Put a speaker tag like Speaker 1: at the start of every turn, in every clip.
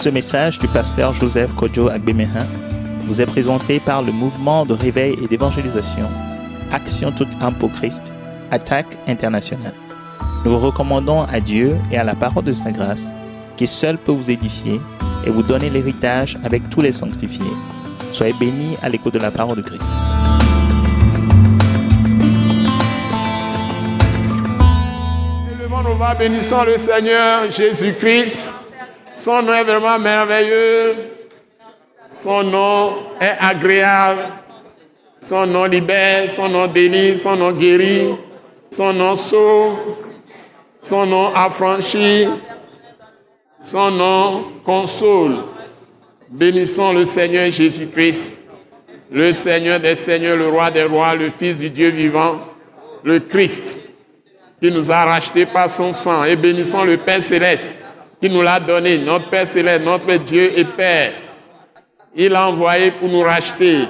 Speaker 1: Ce message du pasteur Joseph Kojo Agbemehin vous est présenté par le mouvement de réveil et d'évangélisation Action toute âme pour Christ, Attaque internationale. Nous vous recommandons à Dieu et à la parole de sa grâce, qui seul peut vous édifier et vous donner l'héritage avec tous les sanctifiés. Soyez bénis à l'écoute de la parole de Christ.
Speaker 2: Élevons nos bénissons le Seigneur Jésus-Christ. Son nom est vraiment merveilleux. Son nom est agréable. Son nom libère, son nom délivre, son nom guérit, son nom sauve, son nom affranchit, son nom console. Bénissons le Seigneur Jésus-Christ, le Seigneur des Seigneurs, le Roi des Rois, le Fils du Dieu vivant, le Christ, qui nous a rachetés par son sang. Et bénissons le Père céleste, qui nous l'a donné, notre Père céleste, notre Dieu et Père. Il l'a envoyé pour nous racheter.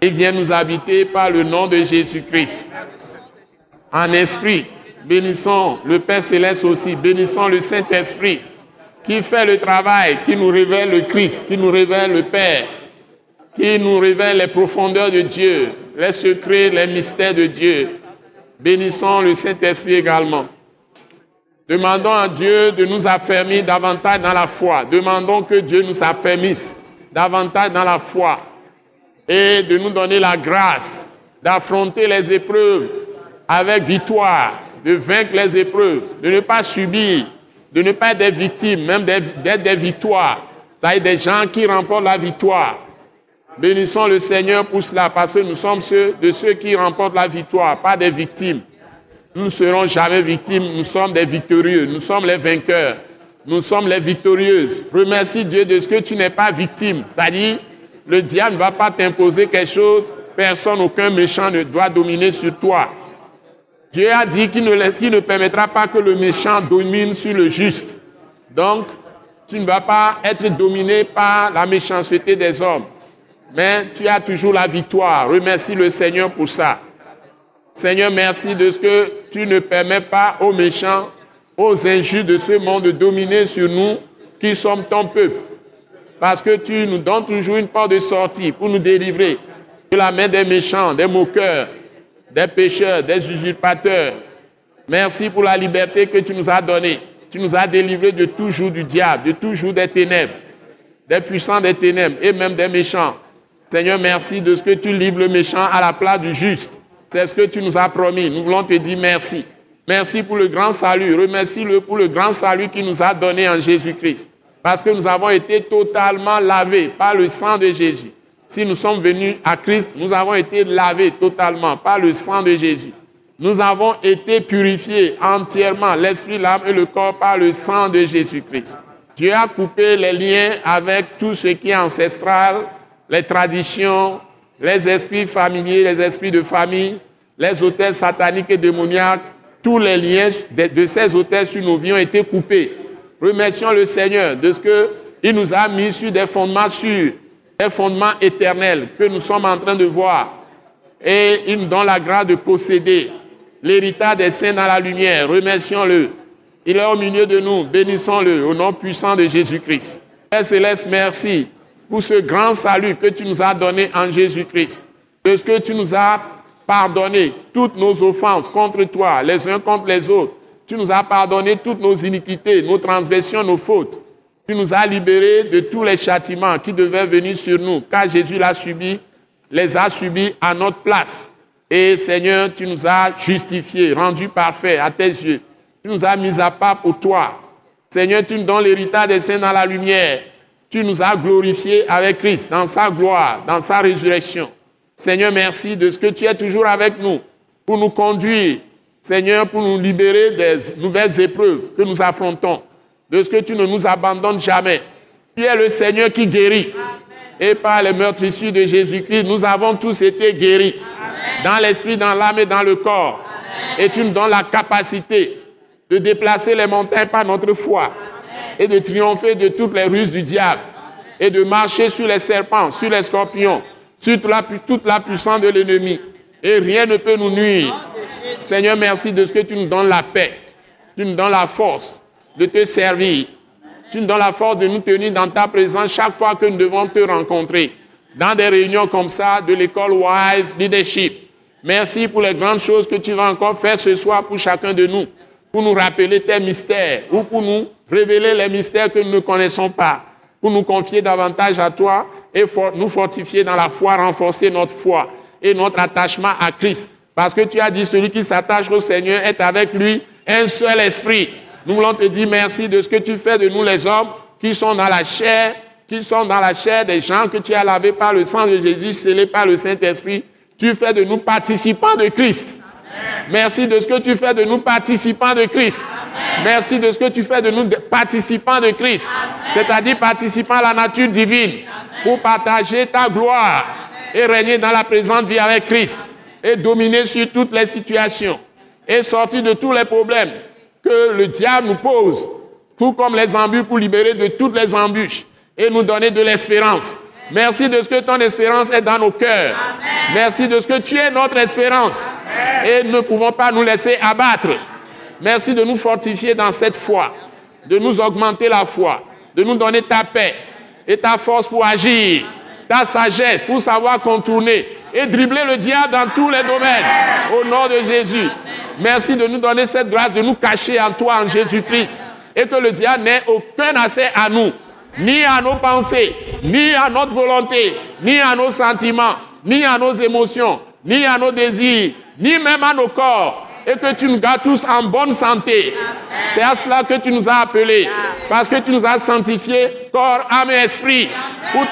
Speaker 2: Il vient nous habiter par le nom de Jésus-Christ. En esprit, bénissons le Père céleste aussi, bénissons le Saint-Esprit qui fait le travail, qui nous révèle le Christ, qui nous révèle le Père, qui nous révèle les profondeurs de Dieu, les secrets, les mystères de Dieu. Bénissons le Saint-Esprit également. Demandons à Dieu de nous affermir davantage dans la foi. Demandons que Dieu nous affermisse davantage dans la foi et de nous donner la grâce d'affronter les épreuves avec victoire, de vaincre les épreuves, de ne pas subir, de ne pas être des victimes, même d'être des victoires. Ça y est, des gens qui remportent la victoire. Bénissons le Seigneur pour cela, parce que nous sommes ceux de ceux qui remportent la victoire, pas des victimes. Nous ne serons jamais victimes, nous sommes des victorieux, nous sommes les vainqueurs, nous sommes les victorieuses. Remercie Dieu de ce que tu n'es pas victime, c'est-à-dire le diable ne va pas t'imposer quelque chose. Personne, aucun méchant ne doit dominer sur toi. Dieu a dit qu'il ne, ne permettra pas que le méchant domine sur le juste. Donc, tu ne vas pas être dominé par la méchanceté des hommes. Mais tu as toujours la victoire. Remercie le Seigneur pour ça. Seigneur, merci de ce que tu ne permets pas aux méchants, aux injures de ce monde de dominer sur nous qui sommes ton peuple parce que tu nous donnes toujours une porte de sortie pour nous délivrer de la main des méchants, des moqueurs, des pécheurs, des usurpateurs. Merci pour la liberté que tu nous as donnée. Tu nous as délivrés de toujours du diable, de toujours des ténèbres, des puissants des ténèbres et même des méchants. Seigneur, merci de ce que tu livres le méchant à la place du juste. C'est ce que tu nous as promis. Nous voulons te dire merci. Merci pour le grand salut. Remercie-le pour le grand salut qu'il nous a donné en Jésus-Christ. Parce que nous avons été totalement lavés par le sang de Jésus. Si nous sommes venus à Christ, nous avons été lavés totalement par le sang de Jésus. Nous avons été purifiés entièrement, l'esprit, l'âme et le corps par le sang de Jésus-Christ. Dieu a coupé les liens avec tout ce qui est ancestral, les traditions, les esprits familiers, les esprits de famille, les hôtels sataniques et démoniaques. Tous les liens de ces hôtels sur nos vies ont été coupés Remercions le Seigneur de ce qu'il nous a mis sur des fondements sûrs, des fondements éternels que nous sommes en train de voir. Et il nous donne la grâce de posséder l'héritage des saints dans la lumière. Remercions-le. Il est au milieu de nous. Bénissons-le au nom puissant de Jésus-Christ. Père Céleste, merci pour ce grand salut que tu nous as donné en Jésus-Christ. De ce que tu nous as pardonné toutes nos offenses contre toi, les uns contre les autres tu nous as pardonné toutes nos iniquités, nos transgressions, nos fautes. Tu nous as libérés de tous les châtiments qui devaient venir sur nous, car Jésus l'a subi, les a subis à notre place. Et Seigneur, tu nous as justifiés, rendus parfaits à tes yeux. Tu nous as mis à part pour toi. Seigneur, tu nous donnes l'héritage des saints dans la lumière. Tu nous as glorifiés avec Christ dans sa gloire, dans sa résurrection. Seigneur, merci de ce que tu es toujours avec nous pour nous conduire Seigneur, pour nous libérer des nouvelles épreuves que nous affrontons, de ce que tu ne nous abandonnes jamais. Tu es le Seigneur qui guérit. Et par les meurtrissures de Jésus-Christ, nous avons tous été guéris. Dans l'esprit, dans l'âme et dans le corps. Et tu nous donnes la capacité de déplacer les montagnes par notre foi. Et de triompher de toutes les ruses du diable. Et de marcher sur les serpents, sur les scorpions, sur toute la, puissance de l'ennemi. Et rien ne peut nous nuire. Seigneur, merci de ce que tu nous donnes la paix, tu nous donnes la force de te servir. Tu nous donnes la force de nous tenir dans ta présence chaque fois que nous devons te rencontrer. Dans des réunions comme ça de l'école Wise Leadership. Merci pour les grandes choses que tu vas encore faire ce soir pour chacun de nous. Pour nous rappeler tes mystères ou pour nous révéler les mystères que nous ne connaissons pas. Pour nous confier davantage à toi et nous fortifier dans la foi, renforcer notre foi et notre attachement à Christ. Parce que tu as dit, celui qui s'attache au Seigneur est avec lui un seul esprit. Nous voulons te dire merci de ce que tu fais de nous les hommes qui sont dans la chair, qui sont dans la chair des gens que tu as lavés par le sang de Jésus, scellés par le Saint-Esprit. Tu fais de nous participants de Christ. Merci de ce que tu fais de nous participants de Christ. Merci de ce que tu fais de nous participants de Christ. C'est-à-dire participants à la nature divine pour partager ta gloire et régner dans la présente vie avec Christ et dominer sur toutes les situations et sortir de tous les problèmes que le diable nous pose, tout comme les embûches pour libérer de toutes les embûches et nous donner de l'espérance. Merci de ce que ton espérance est dans nos cœurs. Merci de ce que tu es notre espérance. Et nous ne pouvons pas nous laisser abattre. Merci de nous fortifier dans cette foi, de nous augmenter la foi, de nous donner ta paix et ta force pour agir, ta sagesse pour savoir contourner et dribbler le diable dans tous les domaines. Au nom de Jésus. Merci de nous donner cette grâce de nous cacher en toi, en Jésus-Christ. Et que le diable n'ait aucun accès à nous, ni à nos pensées, ni à notre volonté, ni à nos sentiments, ni à nos émotions, ni à nos désirs, ni même à nos corps et que tu nous gardes tous en bonne santé. C'est à cela que tu nous as appelés, parce que tu nous as sanctifiés, corps, âme et esprit, pour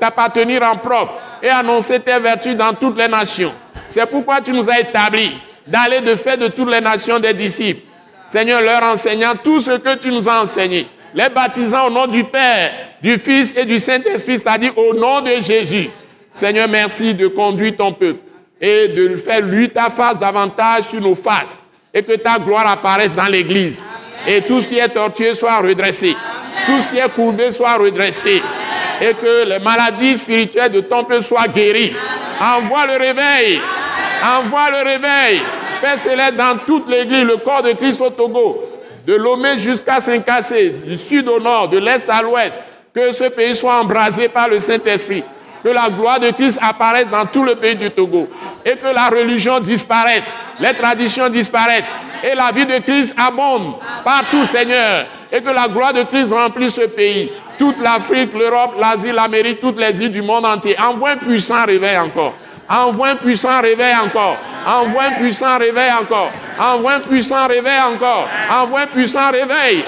Speaker 2: t'appartenir en propre et annoncer tes vertus dans toutes les nations. C'est pourquoi tu nous as établis d'aller de fait de toutes les nations des disciples. Seigneur, leur enseignant tout ce que tu nous as enseigné, les baptisant au nom du Père, du Fils et du Saint-Esprit, c'est-à-dire au nom de Jésus. Seigneur, merci de conduire ton peuple et de faire lui ta face davantage sur nos faces et que ta gloire apparaisse dans l'Église. Et tout ce qui est tortueux soit redressé. Tout ce qui est courbé soit redressé. Et que les maladies spirituelles de ton peuple soient guéries. Envoie le réveil. Envoie le réveil. Père céleste dans toute l'Église, le corps de Christ au Togo, de Lomé jusqu'à Saint-Cassé, du sud au nord, de l'est à l'ouest, que ce pays soit embrasé par le Saint-Esprit que la gloire de Christ apparaisse dans tout le pays du Togo et que la religion disparaisse, les traditions disparaissent et la vie de Christ abonde partout, Seigneur, et que la gloire de Christ remplisse ce pays, toute l'Afrique, l'Europe, l'Asie, l'Amérique, toutes les îles du monde entier. Envoie un puissant réveil encore. Envoie un puissant réveil encore. Envoie un puissant réveil encore. Envoie un puissant réveil encore. Envoie un puissant réveil.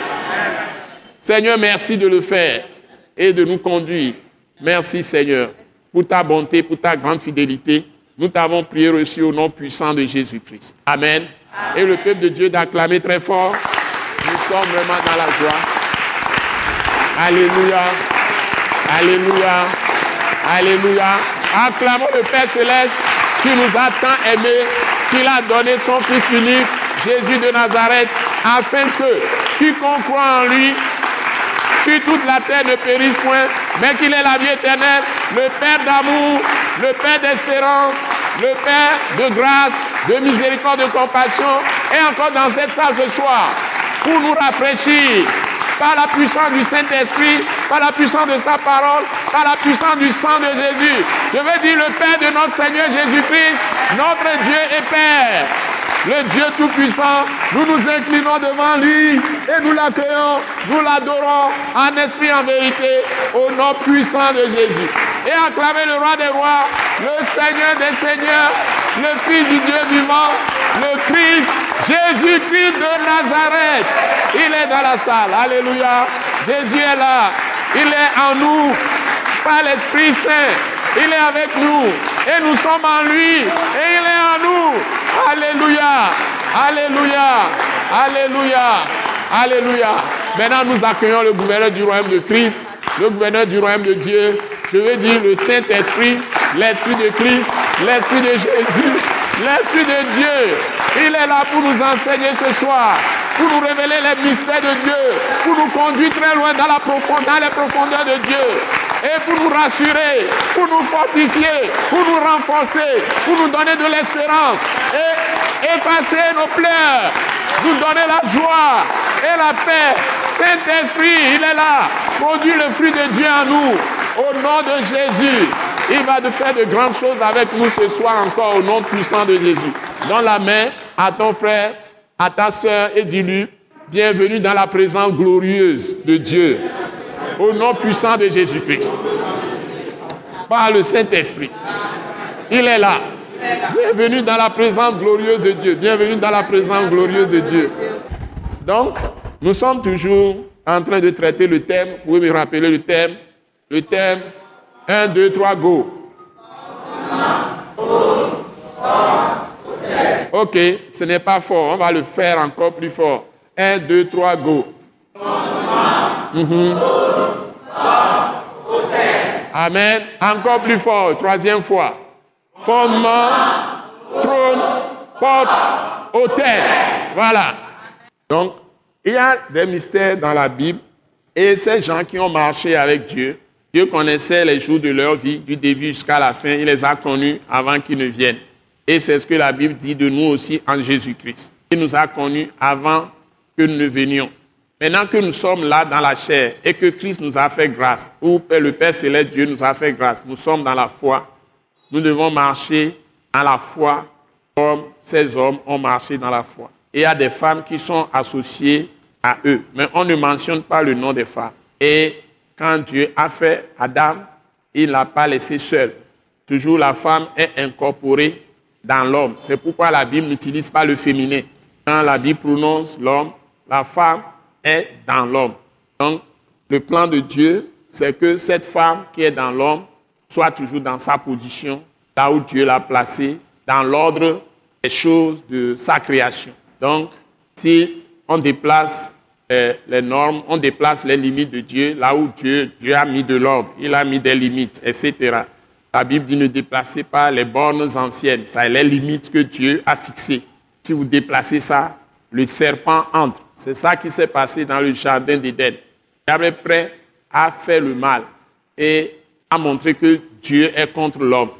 Speaker 2: Seigneur, merci de le faire et de nous conduire. Merci Seigneur pour ta bonté, pour ta grande fidélité. Nous t'avons prié reçu au nom puissant de Jésus-Christ. Amen. Et le peuple de Dieu d'acclamer très fort. Nous sommes vraiment dans la joie. Alléluia. Alléluia. Alléluia. Acclamons le Père céleste qui nous a tant aimés, qu'il a donné son Fils unique, Jésus de Nazareth, afin que quiconque croit en lui sur toute la terre ne périsse point, mais qu'il ait la vie éternelle, le Père d'amour, le Père d'espérance, le Père de grâce, de miséricorde, de compassion, et encore dans cette salle ce soir, pour nous rafraîchir par la puissance du Saint-Esprit, par la puissance de sa parole, par la puissance du sang de Jésus. Je veux dire le Père de notre Seigneur Jésus-Christ, notre Dieu et Père le Dieu Tout-Puissant, nous nous inclinons devant lui et nous l'accueillons, nous l'adorons en esprit, en vérité, au nom puissant de Jésus. Et acclamez le roi des rois, le Seigneur des seigneurs, le Fils du Dieu vivant, le Christ, Jésus-Christ de Nazareth. Il est dans la salle. Alléluia. Jésus est là. Il est en nous par l'Esprit Saint. Il est avec nous et nous sommes en lui et il est en nous. Alléluia. Alléluia. Alléluia. Alléluia. Maintenant, nous accueillons le gouverneur du royaume de Christ, le gouverneur du royaume de Dieu. Je veux dire le Saint-Esprit, l'Esprit de Christ, l'Esprit de Jésus, l'Esprit de Dieu. Il est là pour nous enseigner ce soir, pour nous révéler les mystères de Dieu, pour nous conduire très loin dans la profondeur, dans les profondeurs de Dieu et pour nous rassurer, pour nous fortifier, pour nous renforcer, pour nous donner de l'espérance et effacer nos pleurs, nous donner la joie et la paix Saint-Esprit, il est là. Produit le fruit de Dieu en nous. Au nom de Jésus. Il va faire de grandes choses avec nous ce soir encore au nom puissant de Jésus. Dans la main à ton frère, à ta sœur et dis-lui, bienvenue dans la présence glorieuse de Dieu. Au nom puissant de Jésus-Christ. Par le Saint-Esprit. Il est là. Bienvenue dans la présence glorieuse de Dieu. Bienvenue dans la présence glorieuse de Dieu. Donc, nous sommes toujours en train de traiter le thème. Vous pouvez me rappeler le thème? Le thème 1, 2, 3, go. Ok, ce n'est pas fort. On va le faire encore plus fort. 1, 2, 3, go. Mhm. Amen. Encore plus fort. Troisième fois. Fondement, trône, porte, hôtel. Voilà. Donc, il y a des mystères dans la Bible et ces gens qui ont marché avec Dieu, Dieu connaissait les jours de leur vie, du début jusqu'à la fin. Il les a connus avant qu'ils ne viennent. Et c'est ce que la Bible dit de nous aussi en Jésus-Christ. Il nous a connus avant que nous ne venions. Maintenant que nous sommes là dans la chair et que Christ nous a fait grâce, ou le Père Céleste, Dieu nous a fait grâce, nous sommes dans la foi, nous devons marcher dans la foi comme ces hommes ont marché dans la foi. Et il y a des femmes qui sont associées à eux, mais on ne mentionne pas le nom des femmes. Et quand Dieu a fait Adam, il ne l'a pas laissé seul. Toujours la femme est incorporée dans l'homme. C'est pourquoi la Bible n'utilise pas le féminin. Quand la Bible prononce l'homme, la femme est dans l'homme. Donc, le plan de Dieu, c'est que cette femme qui est dans l'homme soit toujours dans sa position, là où Dieu l'a placée, dans l'ordre des choses de sa création. Donc, si on déplace euh, les normes, on déplace les limites de Dieu, là où Dieu, Dieu a mis de l'ordre, il a mis des limites, etc. La Bible dit ne déplacez pas les bornes anciennes, ça les limites que Dieu a fixées. Si vous déplacez ça, le serpent entre. C'est ça qui s'est passé dans le jardin d'Éden. Diable prêt à faire le mal et à montrer que Dieu est contre l'homme.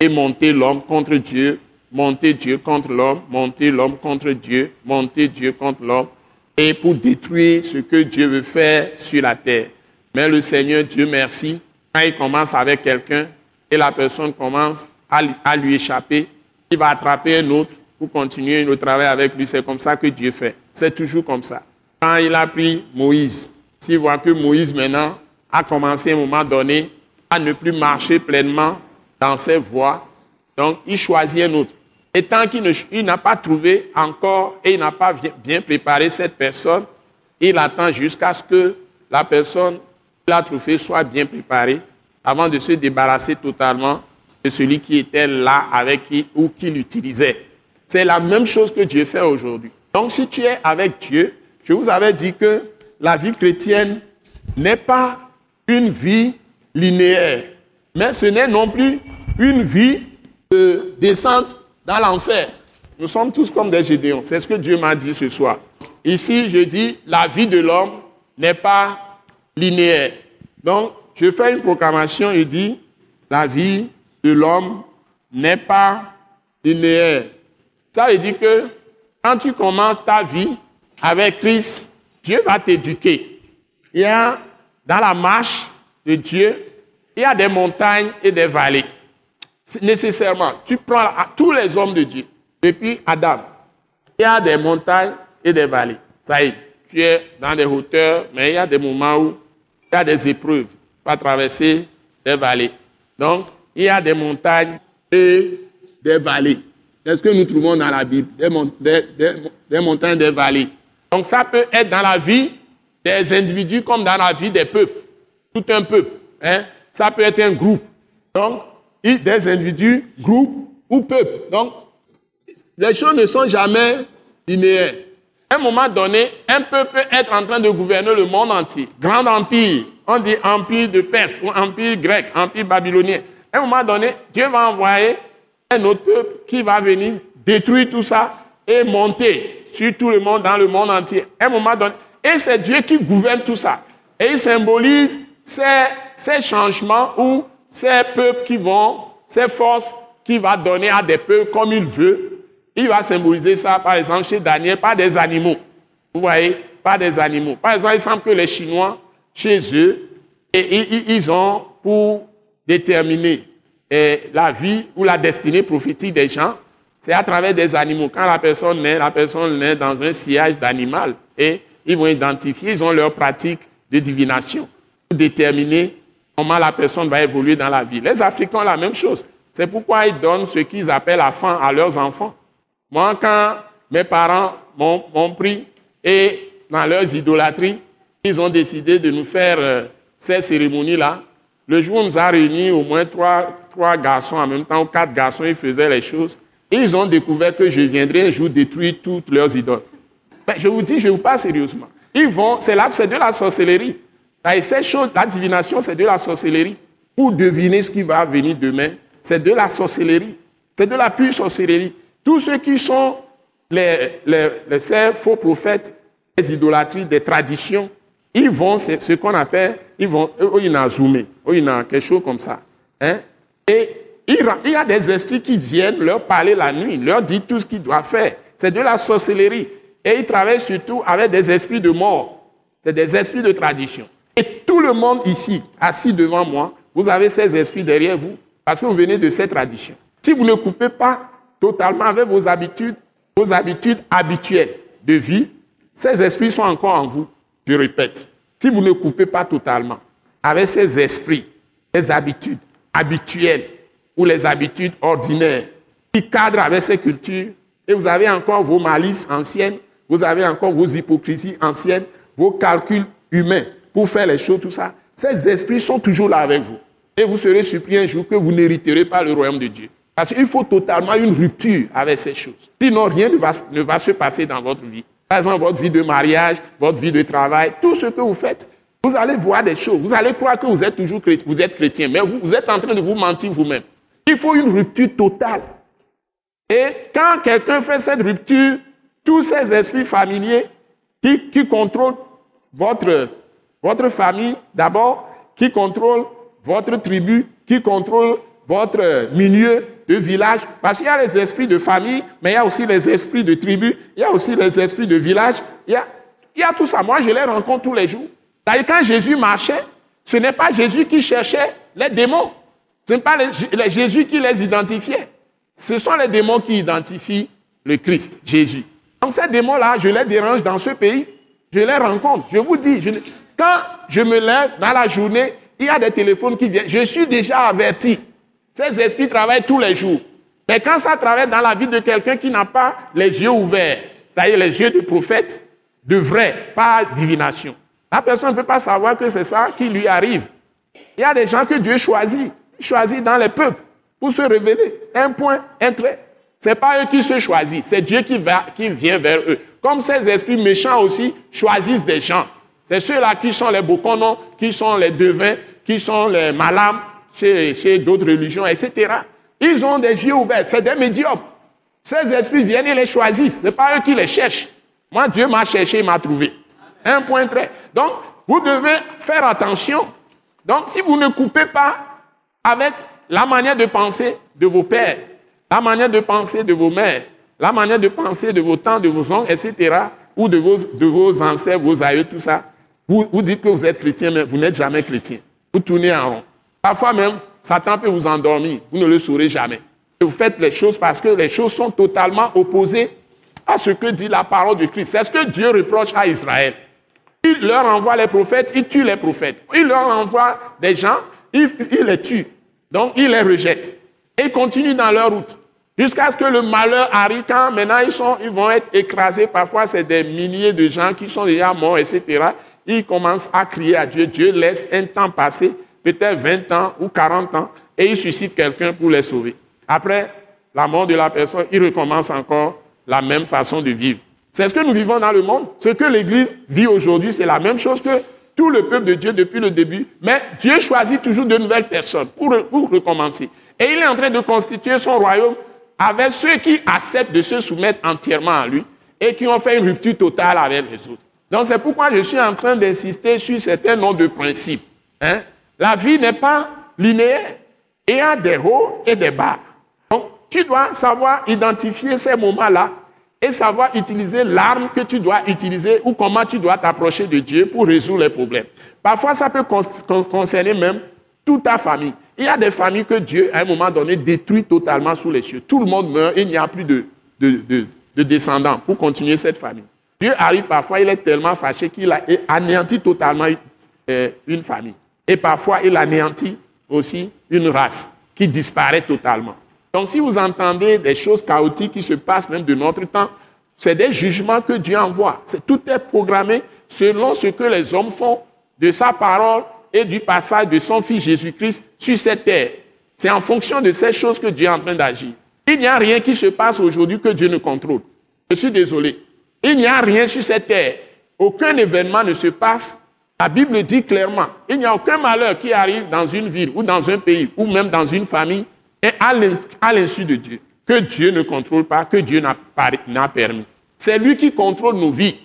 Speaker 2: Et monter l'homme contre Dieu, monter Dieu contre l'homme, monter l'homme contre Dieu, monter Dieu contre l'homme, et pour détruire ce que Dieu veut faire sur la terre. Mais le Seigneur, Dieu merci, quand il commence avec quelqu'un, et la personne commence à, lui échapper, il va attraper un autre pour continuer le travail avec lui. C'est comme ça que Dieu fait. C'est toujours comme ça. Quand il a pris Moïse, s'il voit que Moïse maintenant a commencé à un moment donné à ne plus marcher pleinement dans ses voies, donc il choisit un autre. Et tant qu'il n'a pas trouvé encore et il n'a pas bien préparé cette personne, il attend jusqu'à ce que la personne qu'il a trouvée soit bien préparée avant de se débarrasser totalement de celui qui était là avec qui ou qui l'utilisait. C'est la même chose que Dieu fait aujourd'hui. Donc si tu es avec Dieu, je vous avais dit que la vie chrétienne n'est pas une vie linéaire, mais ce n'est non plus une vie de descente dans l'enfer. Nous sommes tous comme des Gédéons. C'est ce que Dieu m'a dit ce soir. Ici, je dis, la vie de l'homme n'est pas linéaire. Donc, je fais une proclamation et dis, la vie de l'homme n'est pas linéaire. Ça veut dire que quand tu commences ta vie avec Christ, Dieu va t'éduquer. Il y a dans la marche de Dieu, il y a des montagnes et des vallées. Nécessairement, tu prends tous les hommes de Dieu, depuis Adam, il y a des montagnes et des vallées. Ça y est, tu es dans des hauteurs, mais il y a des moments où il y a des épreuves pas traverser des vallées. Donc, il y a des montagnes et des vallées. C'est ce que nous trouvons dans la Bible, des, montagnes, des vallées. Donc, ça peut être dans la vie des individus comme dans la vie des peuples. Tout un peuple. Hein? Ça peut être un groupe. Donc, des individus, groupes ou peuples. Donc, les choses ne sont jamais linéaires. À un moment donné, un peuple peut être en train de gouverner le monde entier. Grand empire, on dit empire de Perse ou empire grec, empire babylonien. À un moment donné, Dieu va envoyer un autre peuple qui va venir détruire tout ça et monter sur tout le monde, dans le monde entier. Un moment donné, et c'est Dieu qui gouverne tout ça. Et il symbolise ces, ces changements ou ces peuples qui vont, ces forces qu'il va donner à des peuples comme il veut. Il va symboliser ça, par exemple, chez Daniel, par des animaux. Vous voyez par des animaux. Par exemple, il semble que les Chinois, chez eux, et, ils ont pour déterminer eh, la vie ou la destinée prophétique des gens, c'est à travers des animaux. Quand la personne naît, la personne naît dans un sillage d'animal et ils vont identifier, ils ont leur pratique de divination pour déterminer comment la personne va évoluer dans la vie. Les Africains ont la même chose. C'est pourquoi ils donnent ce qu'ils appellent enfant à leurs enfants. Moi, quand mes parents m'ont pris et dans leurs idolâtries, ils ont décidé de nous faire euh, ces cérémonies-là. Le jour où on nous a réunis au moins trois, trois garçons en même temps, ou quatre garçons, ils faisaient les choses. Ils ont découvert que je viendrais un jour détruire toutes leurs idoles. Ben, je vous dis, je vous parle sérieusement. Ils vont, c'est là, c'est de la sorcellerie. Et ces la divination, c'est de la sorcellerie. Pour deviner ce qui va venir demain, c'est de la sorcellerie. C'est de la pure sorcellerie. Tous ceux qui sont les, faux prophètes, les idolâtries, des traditions, ils vont, ce qu'on appelle, ils vont, ils ont zoomé, ils ont quelque chose comme ça. Hein? Et il y a des esprits qui viennent leur parler la nuit, leur dire tout ce qu'ils doivent faire. C'est de la sorcellerie. Et ils travaillent surtout avec des esprits de mort. C'est des esprits de tradition. Et tout le monde ici, assis devant moi, vous avez ces esprits derrière vous, parce que vous venez de ces traditions. Si vous ne coupez pas totalement avec vos habitudes, vos habitudes habituelles de vie, ces esprits sont encore en vous. Je répète, si vous ne coupez pas totalement avec ces esprits, les habitudes habituelles ou les habitudes ordinaires qui cadrent avec ces cultures, et vous avez encore vos malices anciennes, vous avez encore vos hypocrisies anciennes, vos calculs humains pour faire les choses, tout ça, ces esprits sont toujours là avec vous. Et vous serez surpris un jour que vous n'hériterez pas le royaume de Dieu. Parce qu'il faut totalement une rupture avec ces choses. Sinon, rien ne va, ne va se passer dans votre vie. Par exemple, votre vie de mariage, votre vie de travail, tout ce que vous faites, vous allez voir des choses. Vous allez croire que vous êtes toujours chrétien, vous êtes chrétien, mais vous, êtes en train de vous mentir vous-même. Il faut une rupture totale. Et quand quelqu'un fait cette rupture, tous ces esprits familiers qui, qui contrôlent votre, famille d'abord, qui contrôlent votre tribu, qui contrôlent votre milieu de village, parce qu'il y a les esprits de famille, mais il y a aussi les esprits de tribu, il y a aussi les esprits de village, il y a tout ça. Moi, je les rencontre tous les jours. D'ailleurs, quand Jésus marchait, ce n'est pas Jésus qui cherchait les démons. Ce n'est pas Jésus qui les identifiait. Ce sont les démons qui identifient le Christ, Jésus. Donc ces démons-là, je les dérange dans ce pays. Je les rencontre. Je vous dis, quand je me lève dans la journée, il y a des téléphones qui viennent. Je suis déjà averti. Ces esprits travaillent tous les jours. Mais quand ça travaille dans la vie de quelqu'un qui n'a pas les yeux ouverts, c'est-à-dire les yeux de prophète, de vrai, pas divination, la personne ne peut pas savoir que c'est ça qui lui arrive. Il y a des gens que Dieu choisit. Choisit dans les peuples pour se révéler. Un point, un trait. Ce n'est pas eux qui se choisissent, c'est Dieu qui, vient vers eux. Comme ces esprits méchants aussi choisissent des gens. C'est ceux-là qui sont les boconons, qui sont les devins, qui sont les malames, chez, d'autres religions, etc. Ils ont des yeux ouverts, c'est des médiocres. Ces esprits viennent et les choisissent. Ce n'est pas eux qui les cherchent. Moi, Dieu m'a cherché, il m'a trouvé. Un point très. Donc, vous devez faire attention. Donc, si vous ne coupez pas avec la manière de penser de vos pères, la manière de penser de vos mères, la manière de penser de vos tantes, de vos oncles, etc., ou de vos, de vos ancêtres, vos aïeux, tout ça, vous, vous dites que vous êtes chrétien, mais vous n'êtes jamais chrétien. Vous tournez en rond. Parfois même, Satan peut vous endormir. Vous ne le saurez jamais. Vous faites les choses parce que les choses sont totalement opposées à ce que dit la parole de Christ. C'est ce que Dieu reproche à Israël. Il leur envoie les prophètes, il tue les prophètes. Il leur envoie des gens, il, les tue. Donc, il les rejette. Et ils continuent dans leur route. Jusqu'à ce que le malheur arrive quand maintenant ils, ils vont être écrasés. Parfois, c'est des milliers de gens qui sont déjà morts, etc. Ils commencent à crier à Dieu. Dieu laisse un temps passer peut-être 20 ans ou 40 ans, et il suscite quelqu'un pour les sauver. Après la mort de la personne, il recommence encore la même façon de vivre. C'est ce que nous vivons dans le monde. Ce que l'Église vit aujourd'hui, c'est la même chose que tout le peuple de Dieu depuis le début. Mais Dieu choisit toujours de nouvelles personnes pour, recommencer. Et il est en train de constituer son royaume avec ceux qui acceptent de se soumettre entièrement à lui et qui ont fait une rupture totale avec les autres. Donc c'est pourquoi je suis en train d'insister sur certains noms de principes. Hein? La vie n'est pas linéaire. Y a des hauts et des bas. Donc, tu dois savoir identifier ces moments-là et savoir utiliser l'arme que tu dois utiliser ou comment tu dois t'approcher de Dieu pour résoudre les problèmes. Parfois, ça peut concerner même toute ta famille. Il y a des familles que Dieu, à un moment donné, détruit totalement sous les cieux. Tout le monde meurt et il n'y a plus de, de, descendants pour continuer cette famille. Dieu arrive parfois, il est tellement fâché qu'il a anéanti totalement euh, une famille. Et parfois, il anéantit aussi une race qui disparaît totalement. Donc si vous entendez des choses chaotiques qui se passent même de notre temps, c'est des jugements que Dieu envoie. tout est programmé selon ce que les hommes font de sa parole et du passage de son Fils Jésus-Christ sur cette terre. C'est en fonction de ces choses que Dieu est en train d'agir. Il n'y a rien qui se passe aujourd'hui que Dieu ne contrôle. Je suis désolé. Il n'y a rien sur cette terre. Aucun événement ne se passe. La Bible dit clairement, il n'y a aucun malheur qui arrive dans une ville ou dans un pays ou même dans une famille et à l'insu de Dieu, que Dieu ne contrôle pas, que Dieu n'a permis. C'est lui qui contrôle nos vies.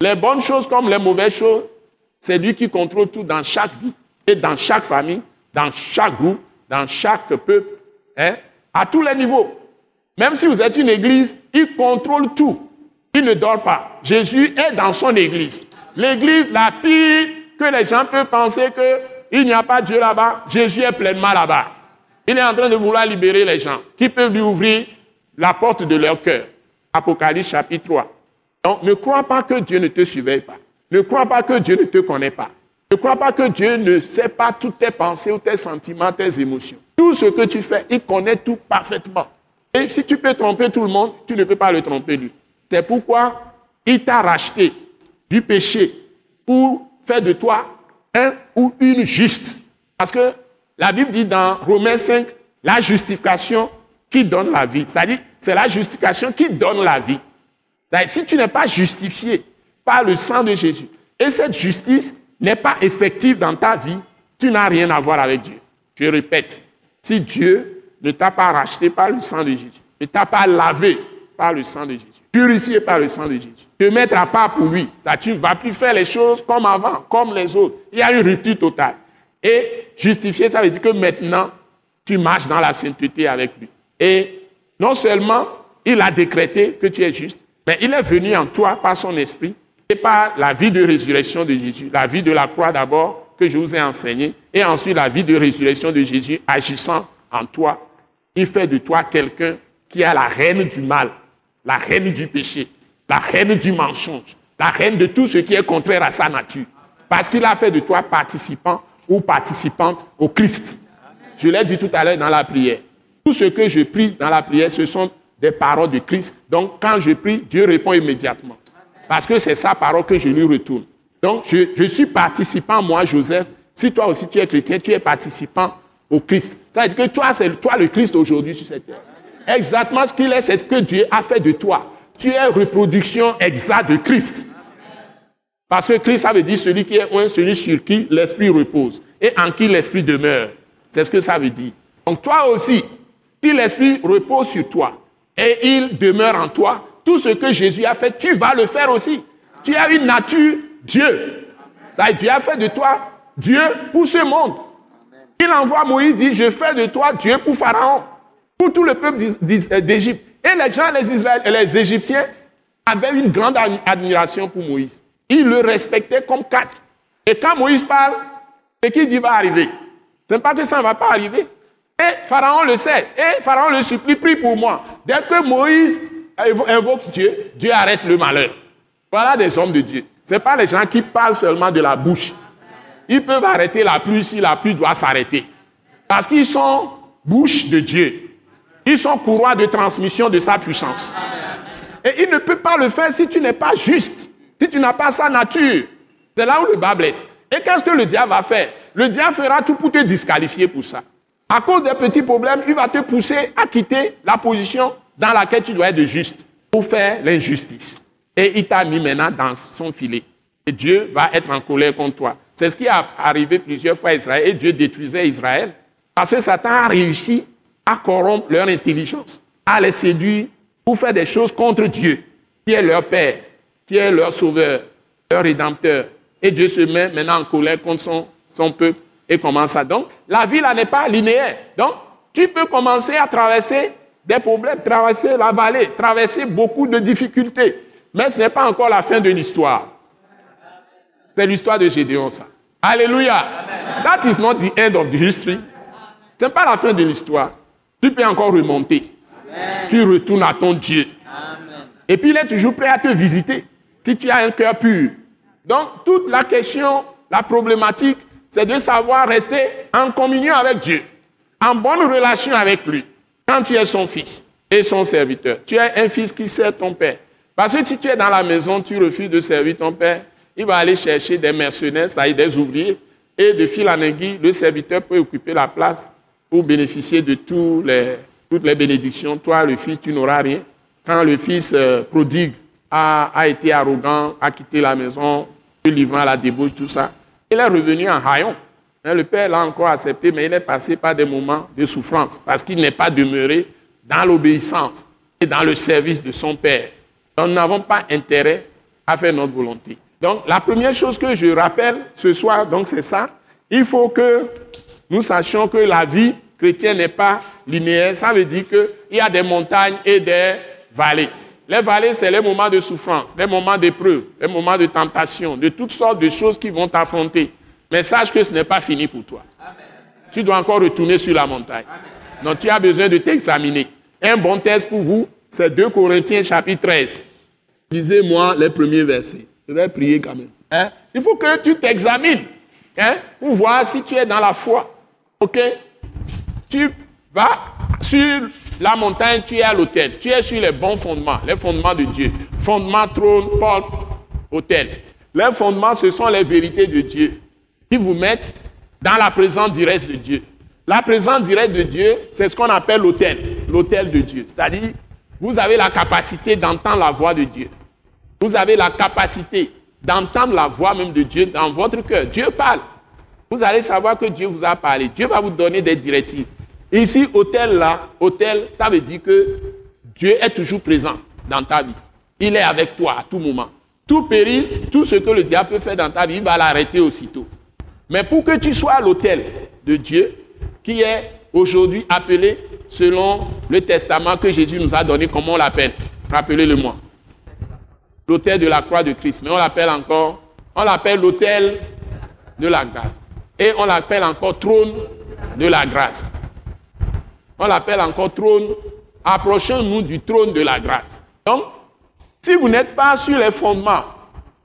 Speaker 2: Les bonnes choses comme les mauvaises choses, c'est lui qui contrôle tout dans chaque vie et dans chaque famille, dans chaque groupe, dans chaque peuple, hein, à tous les niveaux. Même si vous êtes une église, il contrôle tout. Il ne dort pas. Jésus est dans son église. L'église la pire que les gens peuvent penser qu'il n'y a pas Dieu là-bas, Jésus est pleinement là-bas. Il est en train de vouloir libérer les gens qui peuvent lui ouvrir la porte de leur cœur. Apocalypse chapitre 3. Donc ne crois pas que Dieu ne te surveille pas. Ne crois pas que Dieu ne te connaît pas. Ne crois pas que Dieu ne sait pas toutes tes pensées ou tes sentiments, tes émotions. Tout ce que tu fais, il connaît tout parfaitement. Et si tu peux tromper tout le monde, tu ne peux pas le tromper lui. C'est pourquoi il t'a racheté du péché pour faire de toi un ou une juste. Parce que la Bible dit dans Romains 5, la justification qui donne la vie. C'est-à-dire, c'est la justification qui donne la vie. Si tu n'es pas justifié par le sang de Jésus, et cette justice n'est pas effective dans ta vie, tu n'as rien à voir avec Dieu. Je répète, si Dieu ne t'a pas racheté par le sang de Jésus, ne t'a pas lavé par le sang de Jésus, purifié par le sang de Jésus, te mettre à part pour lui, tu ne vas plus faire les choses comme avant, comme les autres. Il y a une rupture totale. Et justifier, ça veut dire que maintenant, tu marches dans la sainteté avec lui. Et non seulement il a décrété que tu es juste, mais il est venu en toi par son esprit et par la vie de résurrection de Jésus, la vie de la croix d'abord que je vous ai enseigné, et ensuite la vie de résurrection de Jésus agissant en toi. Il fait de toi quelqu'un qui a la reine du mal, la reine du péché, la reine du mensonge, la reine de tout ce qui est contraire à sa nature. Parce qu'il a fait de toi participant ou participante au Christ. Je l'ai dit tout à l'heure dans la prière. Tout ce que je prie dans la prière, ce sont des paroles de Christ. Donc quand je prie, Dieu répond immédiatement. Parce que c'est sa parole que je lui retourne. Donc je, suis participant, moi, Joseph. Si toi aussi tu es chrétien, tu es participant au Christ. Ça veut dire que toi, c'est toi le Christ aujourd'hui sur cette terre. Exactement ce qu'il est, c'est ce que Dieu a fait de toi. Tu es reproduction exacte de Christ. Parce que Christ, ça veut dire celui qui est un, celui sur qui l'Esprit repose et en qui l'Esprit demeure. C'est ce que ça veut dire. Donc toi aussi, si l'Esprit repose sur toi et il demeure en toi, tout ce que Jésus a fait, tu vas le faire aussi. Tu as une nature Dieu. Ça Dieu a fait de toi Dieu pour ce monde. Il envoie Moïse, dit, je fais de toi Dieu pour Pharaon, pour tout le peuple d'Égypte. Et les gens, les Israéliens, les Égyptiens avaient une grande admiration pour Moïse. Il le respectait comme quatre. Et quand Moïse parle, ce qu'il dit va arriver. Ce n'est pas que ça ne va pas arriver. Et Pharaon le sait. Et Pharaon le supplie, prie pour moi. Dès que Moïse invoque Dieu, Dieu arrête le malheur. Voilà des hommes de Dieu. Ce n'est pas les gens qui parlent seulement de la bouche. Ils peuvent arrêter la pluie si la pluie doit s'arrêter. Parce qu'ils sont bouche de Dieu. Ils sont courroies de transmission de sa puissance. Et il ne peut pas le faire si tu n'es pas juste. Si tu n'as pas sa nature, c'est là où le bas blesse. Et qu'est-ce que le diable va faire? Le diable fera tout pour te disqualifier pour ça. À cause des petits problèmes, il va te pousser à quitter la position dans laquelle tu dois être juste pour faire l'injustice. Et il t'a mis maintenant dans son filet. Et Dieu va être en colère contre toi. C'est ce qui est arrivé plusieurs fois à Israël. Et Dieu détruisait Israël. Parce que Satan a réussi à corrompre leur intelligence, à les séduire pour faire des choses contre Dieu, qui est leur Père qui est leur sauveur, leur rédempteur. Et Dieu se met maintenant en colère contre son, son peuple et commence à. Donc, la vie là n'est pas linéaire. Donc, tu peux commencer à traverser des problèmes, traverser la vallée, traverser beaucoup de difficultés. Mais ce n'est pas encore la fin de l'histoire. C'est l'histoire de Gédéon, ça. Alléluia. That is not the end of the history. Ce n'est pas la fin de l'histoire. Tu peux encore remonter. Tu retournes à ton Dieu. Et puis il est toujours prêt à te visiter si tu as un cœur pur. Donc toute la question, la problématique, c'est de savoir rester en communion avec Dieu, en bonne relation avec lui, quand tu es son fils et son serviteur. Tu es un fils qui sert ton père. Parce que si tu es dans la maison, tu refuses de servir ton père, il va aller chercher des mercenaires, c'est-à-dire des ouvriers, et de fil en aiguille, le serviteur peut occuper la place pour bénéficier de toutes les bénédictions. Toi, le fils, tu n'auras rien. Quand le fils euh, prodigue a, été arrogant, a quitté la maison, livrant à la débauche, tout ça, il est revenu en haillon. Hein, le père l'a encore accepté, mais il est passé par des moments de souffrance parce qu'il n'est pas demeuré dans l'obéissance et dans le service de son père. Donc, nous n'avons pas intérêt à faire notre volonté. Donc, la première chose que je rappelle ce soir, donc c'est ça. Il faut que nous sachions que la vie chrétienne n'est pas linéaire. Ça veut dire qu'il y a des montagnes et des vallées. Les vallées, c'est les moments de souffrance, les moments d'épreuve, les moments de tentation, de toutes sortes de choses qui vont t'affronter. Mais sache que ce n'est pas fini pour toi. Tu dois encore retourner sur la montagne. Donc tu as besoin de t'examiner. Un bon test pour vous, c'est 2 Corinthiens chapitre 13. Lisez-moi les premiers versets. Je vais prier quand même. Hein? Il faut que tu t'examines hein, pour voir si tu es dans la foi. OK? Tu vas sur la montagne, tu es à l'autel. Tu es sur les bons fondements, les fondements de Dieu. Fondement, trône, porte, autel. Les fondements, ce sont les vérités de Dieu qui vous mettent dans la présence directe de Dieu. La présence directe de Dieu, c'est ce qu'on appelle l'autel, l'autel de Dieu. C'est-à-dire, vous avez la capacité d'entendre la voix de Dieu. Vous avez la capacité d'entendre la voix même de Dieu dans votre cœur. Dieu parle. Vous allez savoir que Dieu vous a parlé. Dieu va vous donner des directives. Ici, hôtel là, hôtel, ça veut dire que Dieu est toujours présent dans ta vie. Il est avec toi à tout moment. Tout péril, tout ce que le diable peut faire dans ta vie, il va l'arrêter aussitôt. Mais pour que tu sois à l'hôtel de Dieu, qui est aujourd'hui appelé selon le testament que Jésus nous a donné, comment on l'appelle? Rappelez-le-moi. L'hôtel de la croix de Christ. Mais on l'appelle encore, on l'appelle l'hôtel de la grâce. Et on l'appelle encore trône de la grâce. On l'appelle encore trône. Approchons-nous du trône de la grâce. Donc, si vous n'êtes pas sur les fondements,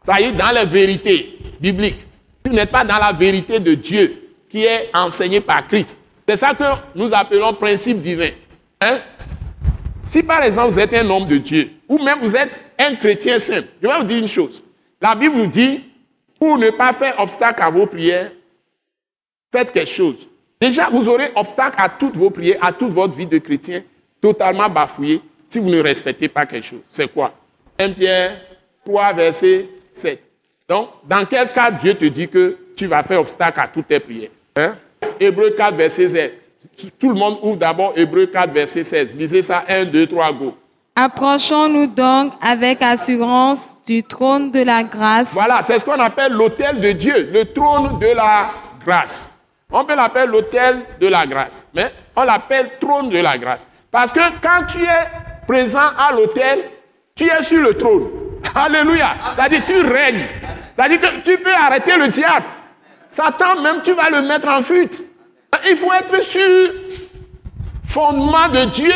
Speaker 2: ça y est, dans les vérités bibliques, si vous n'êtes pas dans la vérité de Dieu qui est enseignée par Christ, c'est ça que nous appelons principe divin. Hein? Si par exemple vous êtes un homme de Dieu, ou même vous êtes un chrétien simple, je vais vous dire une chose. La Bible nous dit, pour ne pas faire obstacle à vos prières, faites quelque chose. Déjà, vous aurez obstacle à toutes vos prières, à toute votre vie de chrétien, totalement bafouillée, si vous ne respectez pas quelque chose. C'est quoi? 1 Pierre 3, verset 7. Donc, dans quel cas Dieu te dit que tu vas faire obstacle à toutes tes prières? Hein? Hébreu 4, verset 16. Tout le monde ouvre d'abord Hébreu 4, verset 16. Lisez ça 1, 2, 3, go.
Speaker 3: Approchons-nous donc avec assurance du trône de la grâce.
Speaker 2: Voilà, c'est ce qu'on appelle l'autel de Dieu, le trône de la grâce. On peut l'appeler l'autel de la grâce, mais on l'appelle trône de la grâce. Parce que quand tu es présent à l'autel, tu es sur le trône. Alléluia. C'est-à-dire tu règnes. C'est-à-dire que tu peux arrêter le diable. Satan même, tu vas le mettre en fuite. Il faut être sur fondement de Dieu,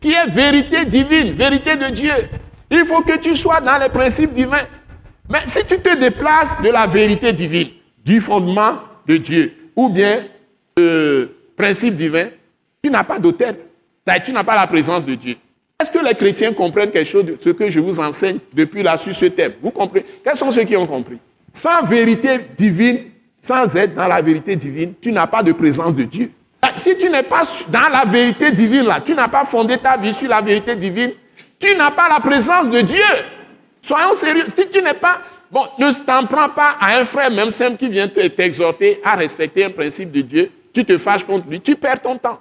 Speaker 2: qui est vérité divine, vérité de Dieu. Il faut que tu sois dans les principes divins. Mais si tu te déplaces de la vérité divine, du fondement de Dieu, ou bien principe divin, tu n'as pas d'autel. Tu n'as pas la présence de Dieu. Est-ce que les chrétiens comprennent quelque chose de ce que je vous enseigne depuis là sur ce thème? Vous comprenez? Quels sont ceux qui ont compris? Sans vérité divine, sans être dans la vérité divine, tu n'as pas de présence de Dieu. Si tu n'es pas dans la vérité divine là, tu n'as pas fondé ta vie sur la vérité divine, tu n'as pas la présence de Dieu. Soyons sérieux. Si tu n'es pas Bon, ne t'en prends pas à un frère même simple qui vient t'exhorter à respecter un principe de Dieu. Tu te fâches contre lui, tu perds ton temps.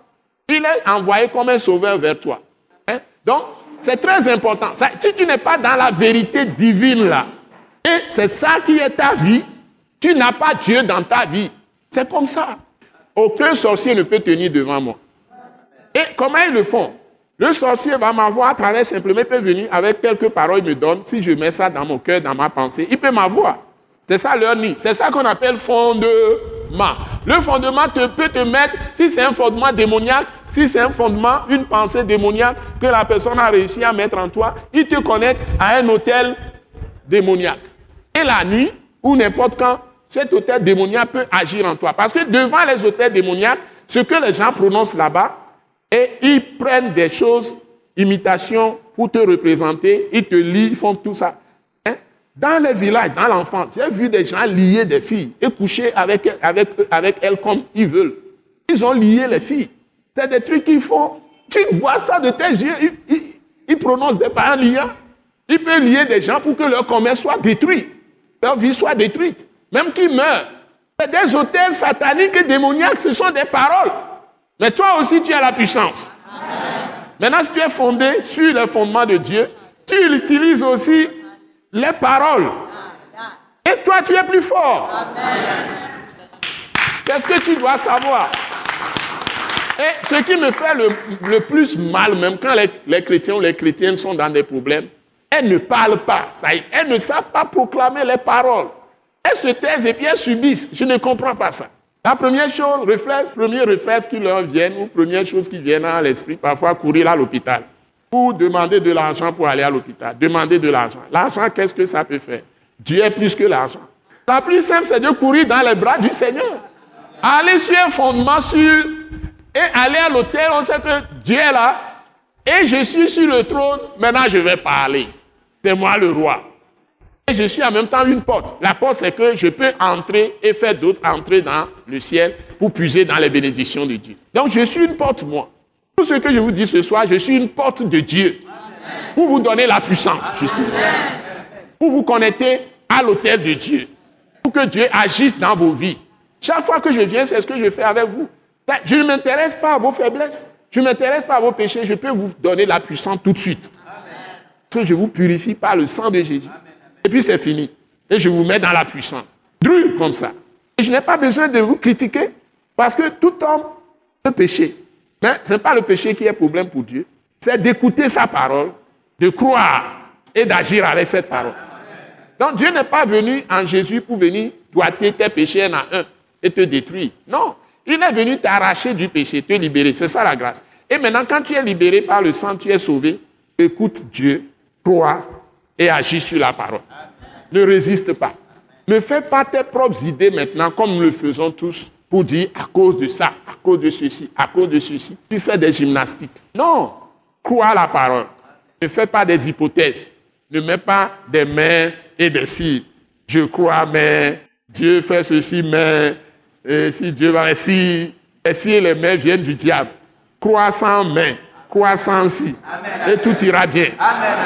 Speaker 2: Il est envoyé comme un sauveur vers toi. Hein? Donc, c'est très important. si tu n'es pas dans la vérité divine là, et c'est ça qui est ta vie, tu n'as pas Dieu dans ta vie. C'est comme ça. Aucun sorcier ne peut tenir devant moi. Et comment ils le font? Le sorcier va m'avoir à travers simplement, il peut venir avec quelques paroles, il me donne. Si je mets ça dans mon cœur, dans ma pensée, il peut m'avoir. C'est ça leur nid. C'est ça qu'on appelle fondement. Le fondement peut te mettre, si c'est un fondement démoniaque, si c'est un fondement, une pensée démoniaque que la personne a réussi à mettre en toi, il te connecte à un hôtel démoniaque. Et la nuit, ou n'importe quand, cet hôtel démoniaque peut agir en toi. Parce que devant les hôtels démoniaques, ce que les gens prononcent là-bas, et ils prennent des choses, imitations, pour te représenter, ils te lient, ils font tout ça. Hein? Dans les villages, dans l'enfance, j'ai vu des gens lier des filles et coucher avec, avec, avec elles comme ils veulent. Ils ont lié les filles. C'est des trucs qu'ils font. Tu vois ça de tes yeux. Ils, prononcent des parents liants. Ils peuvent lier des gens pour que leur commerce soit détruit. Leur vie soit détruite. Même qu'ils meurent. Des hôtels sataniques et démoniaques, ce sont des paroles. Mais toi aussi, tu as la puissance. Maintenant, si tu es fondé sur le fondement de Dieu, tu utilises aussi les paroles. Et toi, tu es plus fort. C'est ce que tu dois savoir. Et ce qui me fait le, plus mal, même quand les, chrétiens ou les chrétiennes sont dans des problèmes, elles ne parlent pas. elles ne savent pas proclamer les paroles. Elles se taisent et puis elles subissent. Je ne comprends pas ça. La première chose, réflexe, premier réflexe qui leur vient, ou première chose qui vient à l'esprit, parfois courir à l'hôpital. Ou demander de l'argent pour aller à l'hôpital. Demander de l'argent. L'argent, qu'est-ce que ça peut faire? Dieu est plus que l'argent. La plus simple, c'est de courir dans les bras du Seigneur. Aller sur un fondement sur et aller à l'hôtel, on sait que Dieu est là. Et je suis sur le trône, maintenant je vais parler. C'est moi le roi je suis en même temps une porte. La porte, c'est que je peux entrer et faire d'autres entrer dans le ciel pour puiser dans les bénédictions de Dieu. Donc, je suis une porte, moi. Tout ce que je vous dis ce soir, je suis une porte de Dieu. Pour vous donner la puissance, justement. Pour vous connecter à l'autel de Dieu. Pour que Dieu agisse dans vos vies. Chaque fois que je viens, c'est ce que je fais avec vous. Ben, je ne m'intéresse pas à vos faiblesses. Je ne m'intéresse pas à vos péchés. Je peux vous donner la puissance tout de suite. Parce que je vous purifie par le sang de Jésus. Et puis c'est fini. Et je vous mets dans la puissance. Dru comme ça. Et je n'ai pas besoin de vous critiquer parce que tout homme peut pécher. Mais ce n'est pas le péché qui est problème pour Dieu. C'est d'écouter sa parole, de croire et d'agir avec cette parole. Donc Dieu n'est pas venu en Jésus pour venir doiter tes péchés un à un et te détruire. Non. Il est venu t'arracher du péché, te libérer. C'est ça la grâce. Et maintenant, quand tu es libéré par le sang, tu es sauvé. Écoute Dieu, crois et agis sur la parole. Ne résiste pas. Ne fais pas tes propres idées maintenant comme nous le faisons tous pour dire à cause de ça, à cause de ceci, à cause de ceci. Tu fais des gymnastiques. Non, crois la parole. Ne fais pas des hypothèses. Ne mets pas des mains et des si. Je crois, mais Dieu fait ceci, mais et si Dieu va, si, et si les mains viennent du diable. Crois sans main, crois sans si. Et tout ira bien. Amen.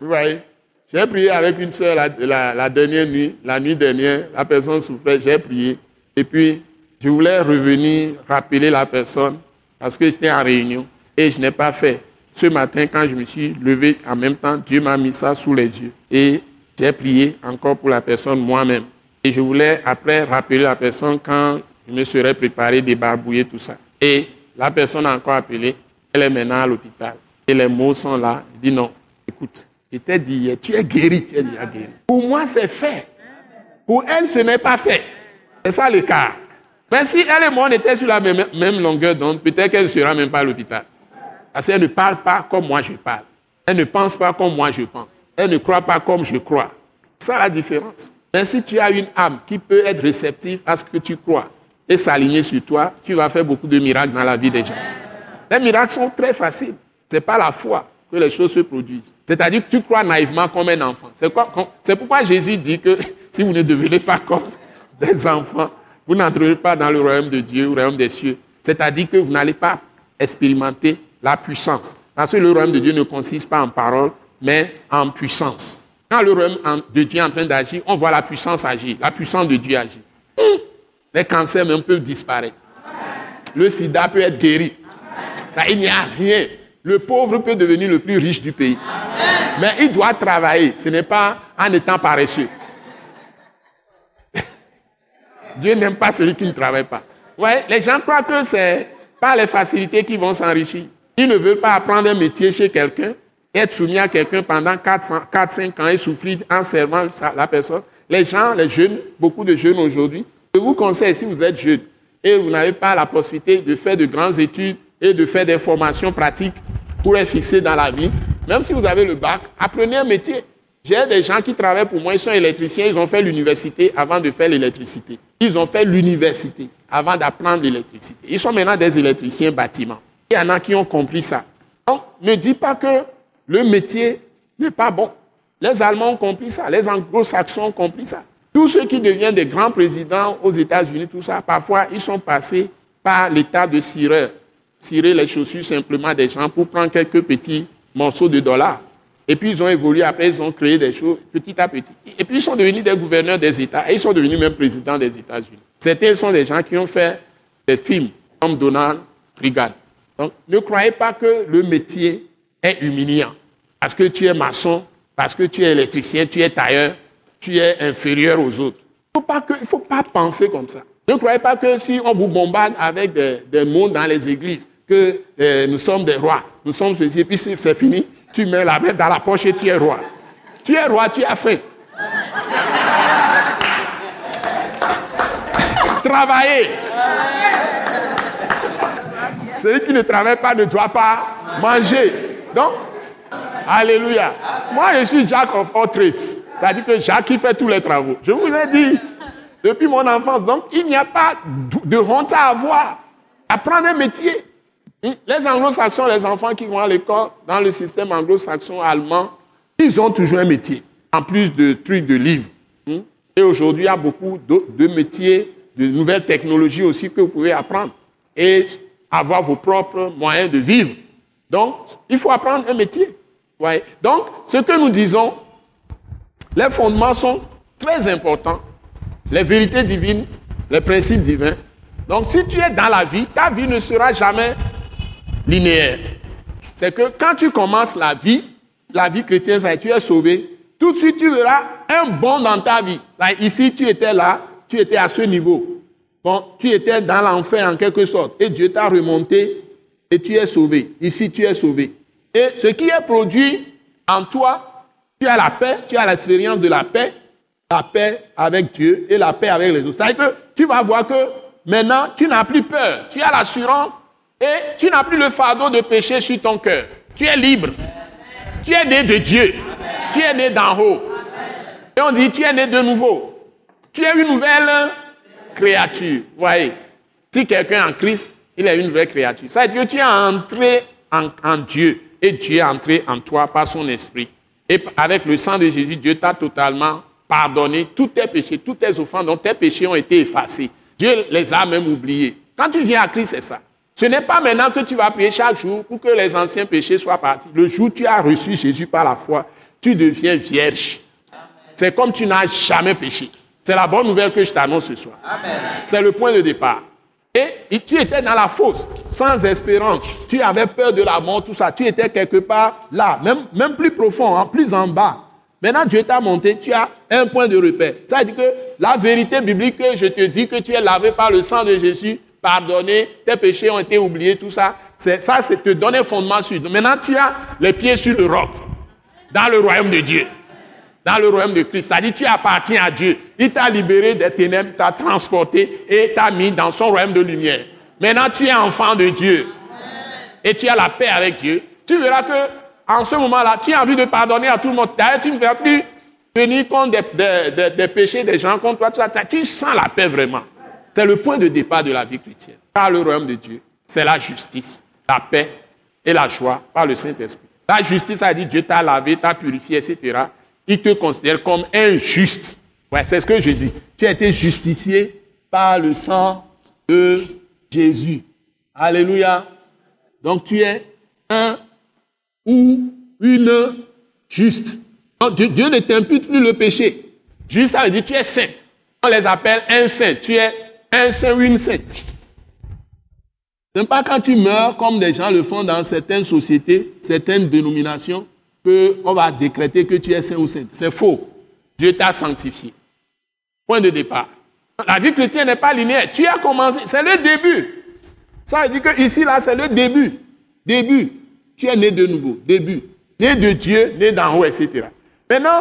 Speaker 2: Vous voyez J'ai prié avec une soeur la, dernière nuit, la nuit dernière, la personne souffrait, j'ai prié. Et puis, je voulais revenir rappeler la personne parce que j'étais en réunion et je n'ai pas fait. Ce matin, quand je me suis levé, en même temps, Dieu m'a mis ça sous les yeux. Et j'ai prié encore pour la personne moi-même. Et je voulais après rappeler la personne quand je me serais préparé, débarbouiller tout ça. Et la personne a encore appelé. Elle est maintenant à l'hôpital. Et les mots sont là. Il dit non, écoute, je t'ai dit, tu es guéri, tu es déjà guéri. Pour moi, c'est fait. Pour elle, ce n'est pas fait. C'est ça le cas. Mais si elle et moi, on était sur la même, même longueur d'onde, peut-être qu'elle ne sera même pas à l'hôpital. Parce qu'elle ne parle pas comme moi je parle. Elle ne pense pas comme moi je pense. Elle ne croit pas comme je crois. C'est ça la différence. Mais si tu as une âme qui peut être réceptive à ce que tu crois et s'aligner sur toi, tu vas faire beaucoup de miracles dans la vie des gens. Les miracles sont très faciles. Ce n'est pas la foi que les choses se produisent. C'est-à-dire que tu crois naïvement comme un enfant. C'est pourquoi Jésus dit que si vous ne devenez pas comme des enfants, vous n'entrerez pas dans le royaume de Dieu, le royaume des cieux. C'est-à-dire que vous n'allez pas expérimenter la puissance. Parce que le royaume de Dieu ne consiste pas en parole, mais en puissance. Quand le royaume de Dieu est en train d'agir, on voit la puissance agir, la puissance de Dieu agir. Les cancers même peuvent disparaître. Le sida peut être guéri. Ça, il n'y a rien le pauvre peut devenir le plus riche du pays. Mais il doit travailler. Ce n'est pas en étant paresseux. Dieu n'aime pas celui qui ne travaille pas. Ouais, les gens croient que c'est par les facilités qu'ils vont s'enrichir. Ils ne veulent pas apprendre un métier chez quelqu'un, être soumis à quelqu'un pendant 4-5 ans et souffrir en servant la personne. Les gens, les jeunes, beaucoup de jeunes aujourd'hui, je vous conseille, si vous êtes jeune et vous n'avez pas la possibilité de faire de grandes études et de faire des formations pratiques pour être fixé dans la vie, même si vous avez le bac, apprenez un métier. J'ai des gens qui travaillent pour moi, ils sont électriciens, ils ont fait l'université avant de faire l'électricité. Ils ont fait l'université avant d'apprendre l'électricité. Ils sont maintenant des électriciens bâtiments. Il y en a qui ont compris ça. Donc, ne dis pas que le métier n'est pas bon. Les Allemands ont compris ça, les Anglo-Saxons ont compris ça. Tous ceux qui deviennent des grands présidents aux États-Unis, tout ça, parfois, ils sont passés par l'état de cireur. Cirer les chaussures simplement des gens pour prendre quelques petits morceaux de dollars. Et puis ils ont évolué, après ils ont créé des choses petit à petit. Et puis ils sont devenus des gouverneurs des États et ils sont devenus même présidents des États-Unis. Certains sont des gens qui ont fait des films comme Donald Reagan. Donc ne croyez pas que le métier est humiliant. Parce que tu es maçon, parce que tu es électricien, tu es tailleur, tu es inférieur aux autres. Il ne faut, pas penser comme ça. Ne croyez pas que si on vous bombarde avec des, mots dans les églises, que euh, nous sommes des rois, nous sommes ceci, et puis c'est fini, tu mets la main dans la poche et tu es roi. Tu es roi, tu as faim. Travailler. Celui qui ne travaille pas ne doit pas manger. Donc, Alléluia. Moi, je suis Jack of all trades. C'est-à-dire que Jacques qui fait tous les travaux. Je vous l'ai dit depuis mon enfance. Donc, il n'y a pas de honte à avoir. Apprendre un métier. Hmm? Les anglo-saxons, les enfants qui vont à l'école, dans le système anglo-saxon allemand, ils ont toujours un métier, en plus de trucs de livres. Hmm? Et aujourd'hui, il y a beaucoup de, métiers, de nouvelles technologies aussi que vous pouvez apprendre et avoir vos propres moyens de vivre. Donc, il faut apprendre un métier. Ouais. Donc, ce que nous disons, les fondements sont très importants. Les vérités divines, les principes divins. Donc, si tu es dans la vie, ta vie ne sera jamais linéaire. C'est que quand tu commences la vie, la vie chrétienne, ça, tu es sauvé, tout de suite tu verras un bond dans ta vie. ici, tu étais là, tu étais à ce niveau. Bon, tu étais dans l'enfer en quelque sorte. Et Dieu t'a remonté et tu es sauvé. Ici, tu es sauvé. Et ce qui est produit en toi, tu as la paix, tu as l'expérience de la paix, la paix avec Dieu et la paix avec les autres. C'est-à-dire que tu vas voir que maintenant, tu n'as plus peur. Tu as l'assurance et tu n'as plus le fardeau de péché sur ton cœur. Tu es libre. Tu es né de Dieu. Tu es né d'en haut. Et on dit, tu es né de nouveau. Tu es une nouvelle créature. Voyez, si quelqu'un en Christ, il est une nouvelle créature. Ça veut dire que tu es entré en, en Dieu et Dieu est entré en toi par son esprit. Et avec le sang de Jésus, Dieu t'a totalement pardonné tous tes péchés, toutes tes offenses, dont tes péchés ont été effacés. Dieu les a même oubliés. Quand tu viens à Christ, c'est ça. Ce n'est pas maintenant que tu vas prier chaque jour pour que les anciens péchés soient partis. Le jour où tu as reçu Jésus par la foi, tu deviens vierge. C'est comme tu n'as jamais péché. C'est la bonne nouvelle que je t'annonce ce soir. C'est le point de départ. Et tu étais dans la fosse, sans espérance. Tu avais peur de la mort, tout ça. Tu étais quelque part là, même, même plus profond, hein, plus en bas. Maintenant, Dieu t'a monté, tu as un point de repère. Ça veut dire que la vérité biblique que je te dis que tu es lavé par le sang de Jésus, pardonné, tes péchés ont été oubliés, tout ça. Ça, c'est te donner fondement sur. Maintenant, tu as les pieds sur le roc, dans le royaume de Dieu, dans le royaume de Christ. C'est-à-dire, tu appartiens à Dieu. Il t'a libéré des ténèbres, t'a transporté et t'a mis dans son royaume de lumière. Maintenant, tu es enfant de Dieu. Et tu as la paix avec Dieu. Tu verras que, en ce moment-là, tu as envie de pardonner à tout le monde. D'ailleurs, tu ne vas plus tenir compte des, péchés des gens contre toi. Tu sens la paix vraiment. C'est le point de départ de la vie chrétienne. Par le royaume de Dieu, c'est la justice, la paix et la joie par le Saint-Esprit. La justice a dit Dieu t'a lavé, t'a purifié, etc. Il te considère comme injuste. Ouais, c'est ce que je dis. Tu as été justifié par le sang de Jésus. Alléluia. Donc tu es un ou une juste. Dieu, ne t'impute plus le péché. Juste, ça veut dire tu es saint. On les appelle un saint. Tu es un saint ou une sainte. Ce n'est pas quand tu meurs, comme des gens le font dans certaines sociétés, certaines dénominations, qu'on va décréter que tu es saint ou sainte. C'est faux. Dieu t'a sanctifié. Point de départ. La vie chrétienne n'est pas linéaire. Tu as commencé, c'est le début. Ça veut dire que ici, là, c'est le début. Début. Tu es né de nouveau. Début. Né de Dieu, né d'en haut, etc. Maintenant,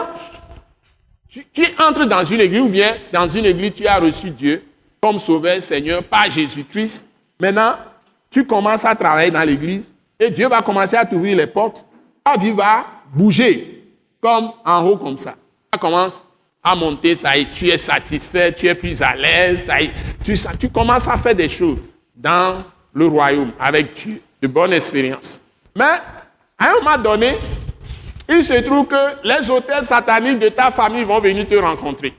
Speaker 2: tu, entres dans une église ou bien dans une église, tu as reçu Dieu comme sauveur, Seigneur, par Jésus-Christ. Maintenant, tu commences à travailler dans l'église et Dieu va commencer à t'ouvrir les portes. Ta vie va bouger comme en haut, comme ça. Ça commence à monter, ça y est, tu es satisfait, tu es plus à l'aise, ça y est, tu, tu commences à faire des choses dans le royaume avec Dieu, de bonnes expériences. Mais à un moment donné, il se trouve que les hôtels sataniques de ta famille vont venir te rencontrer.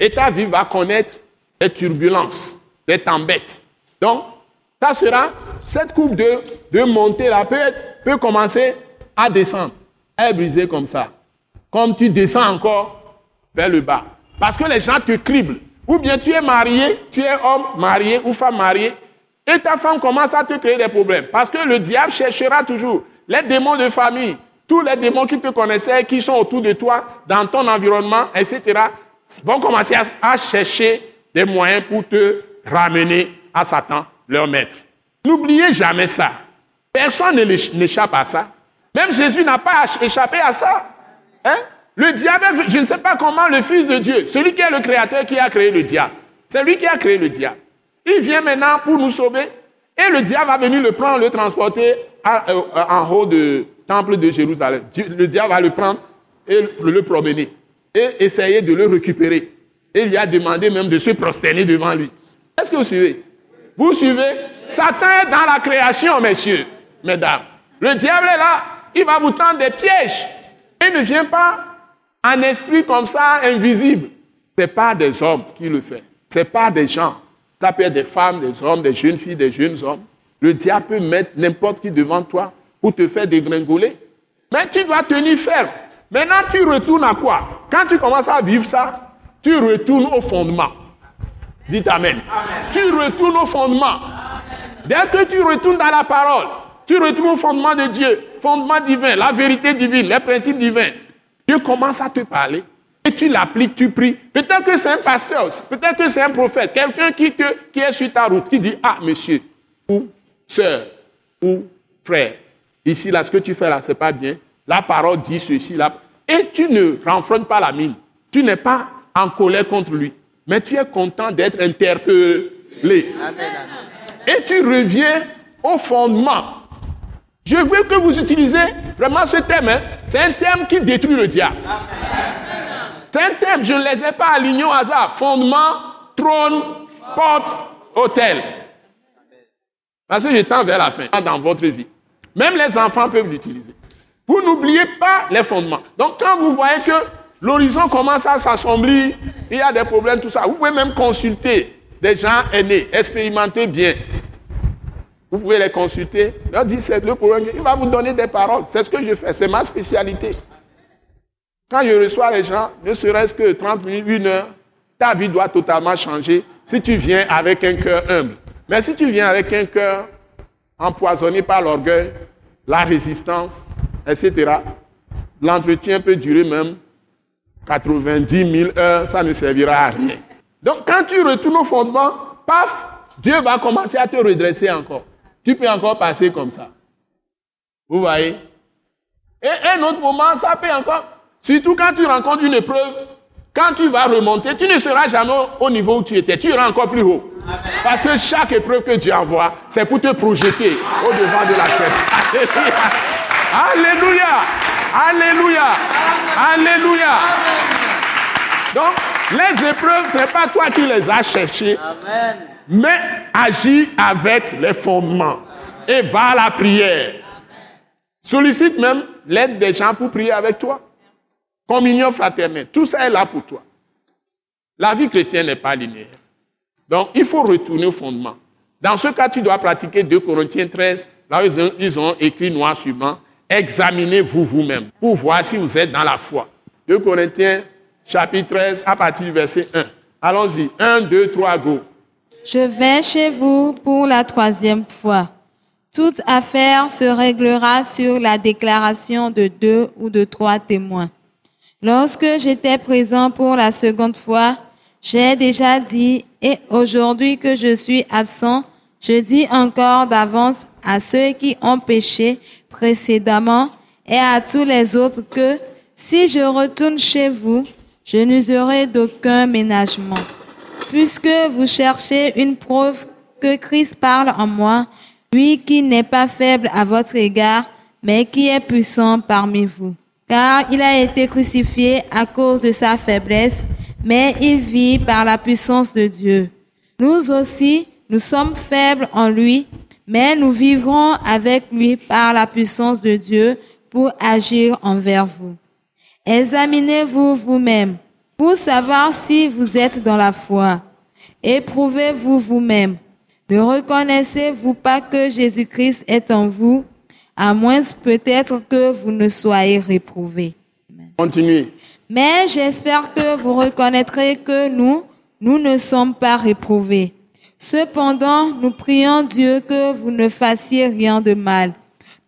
Speaker 2: Et ta vie va connaître des turbulences, des tempêtes. Donc, ça sera, cette coupe de, de montée là peut, peut commencer à descendre. Elle est brisée comme ça. Comme tu descends encore vers le bas. Parce que les gens te criblent. Ou bien tu es marié, tu es homme marié ou femme mariée, et ta femme commence à te créer des problèmes. Parce que le diable cherchera toujours les démons de famille, tous les démons qui te connaissaient, qui sont autour de toi, dans ton environnement, etc., vont commencer à, chercher des moyens pour te ramener à Satan, leur maître. N'oubliez jamais ça. Personne n'échappe à ça. Même Jésus n'a pas échappé à ça. Hein? Le diable, je ne sais pas comment le Fils de Dieu, celui qui est le créateur qui a créé le diable, c'est lui qui a créé le diable. Il vient maintenant pour nous sauver et le diable va venir le prendre, le transporter euh, en haut du temple de Jérusalem. Le diable va le prendre et le, promener et essayer de le récupérer. Et il lui a demandé même de se prosterner devant lui. Est-ce que vous suivez? Vous suivez? Satan est dans la création, messieurs, mesdames. Le diable est là, il va vous tendre des pièges. Il ne vient pas en esprit comme ça, invisible. Ce n'est pas des hommes qui le font. Ce n'est pas des gens. Ça peut être des femmes, des hommes, des jeunes filles, des jeunes hommes. Le diable peut mettre n'importe qui devant toi pour te faire dégringoler. Mais tu dois tenir ferme. Maintenant, tu retournes à quoi? Quand tu commences à vivre ça, tu retournes au fondement. Dites Amen. Tu retournes au fondement. Dès que tu retournes dans la parole, tu retournes au fondement de Dieu, fondement divin, la vérité divine, les principes divins. Dieu commence à te parler tu l'appliques, tu pries. Peut-être que c'est un pasteur, peut-être que c'est un prophète, quelqu'un qui, te- qui est sur ta route, qui dit Ah, monsieur, ou sœur, ou frère, ici, là, ce que tu fais là, c'est pas bien. La parole dit ceci, là. Et tu ne renfrognes pas la mine. Tu n'es pas en colère contre lui, mais tu es content d'être interpellé. Et tu reviens au fondement. Je veux que vous utilisez vraiment ce thème. hein. C'est un thème qui détruit le diable. C'est un je ne les ai pas alignés au hasard. Fondement, trône, porte, hôtel. Parce que je tends vers la fin dans votre vie. Même les enfants peuvent l'utiliser. Vous n'oubliez pas les fondements. Donc quand vous voyez que l'horizon commence à s'assombrir, il y a des problèmes, tout ça, vous pouvez même consulter des gens aînés, expérimenter bien. Vous pouvez les consulter, leur dire c'est le problème, il va vous donner des paroles. C'est ce que je fais, c'est ma spécialité. Quand je reçois les gens, ne serait-ce que 30 minutes, une heure, ta vie doit totalement changer si tu viens avec un cœur humble. Mais si tu viens avec un cœur empoisonné par l'orgueil, la résistance, etc., l'entretien peut durer même 90 000 heures, ça ne servira à rien. Donc quand tu retournes au fondement, paf, Dieu va commencer à te redresser encore. Tu peux encore passer comme ça. Vous voyez? Et un autre moment, ça peut encore. Surtout quand tu rencontres une épreuve, quand tu vas remonter, tu ne seras jamais au niveau où tu étais. Tu iras encore plus haut. Parce que chaque épreuve que Dieu envoie, c'est pour te projeter au devant de la scène. Alléluia. Alléluia. Alléluia. Donc, les épreuves, ce n'est pas toi qui les as cherchées. Mais agis avec les fondements. Et va à la prière. Sollicite même l'aide des gens pour prier avec toi. Communion fraternelle. Tout ça est là pour toi. La vie chrétienne n'est pas linéaire. Donc, il faut retourner au fondement. Dans ce cas, tu dois pratiquer 2 Corinthiens 13. Là, ils ont, ils ont écrit noir sur blanc. Examinez-vous vous-même pour voir si vous êtes dans la foi. 2 Corinthiens, chapitre 13, à partir du verset 1. Allons-y. 1, 2, 3, go.
Speaker 3: Je vais chez vous pour la troisième fois. Toute affaire se réglera sur la déclaration de deux ou de trois témoins. Lorsque j'étais présent pour la seconde fois, J'ai déjà dit, et aujourd'hui que je suis absent, je dis encore d'avance à ceux qui ont péché précédemment et à tous les autres que si je retourne chez vous, je n'userai d'aucun ménagement. Puisque vous cherchez une preuve que Christ parle en moi, lui qui n'est pas faible à votre égard, mais qui est puissant parmi vous. Car il a été crucifié à cause de sa faiblesse, mais il vit par la puissance de Dieu. Nous aussi, nous sommes faibles en lui, mais nous vivrons avec lui par la puissance de Dieu pour agir envers vous. Examinez-vous vous-même pour savoir si vous êtes dans la foi. Éprouvez-vous vous-même. Ne reconnaissez-vous pas que Jésus-Christ est en vous, à moins peut-être que vous ne soyez réprouvés.
Speaker 2: Continuez.
Speaker 3: Mais j'espère que vous reconnaîtrez que nous, nous ne sommes pas réprouvés. Cependant, nous prions Dieu que vous ne fassiez rien de mal,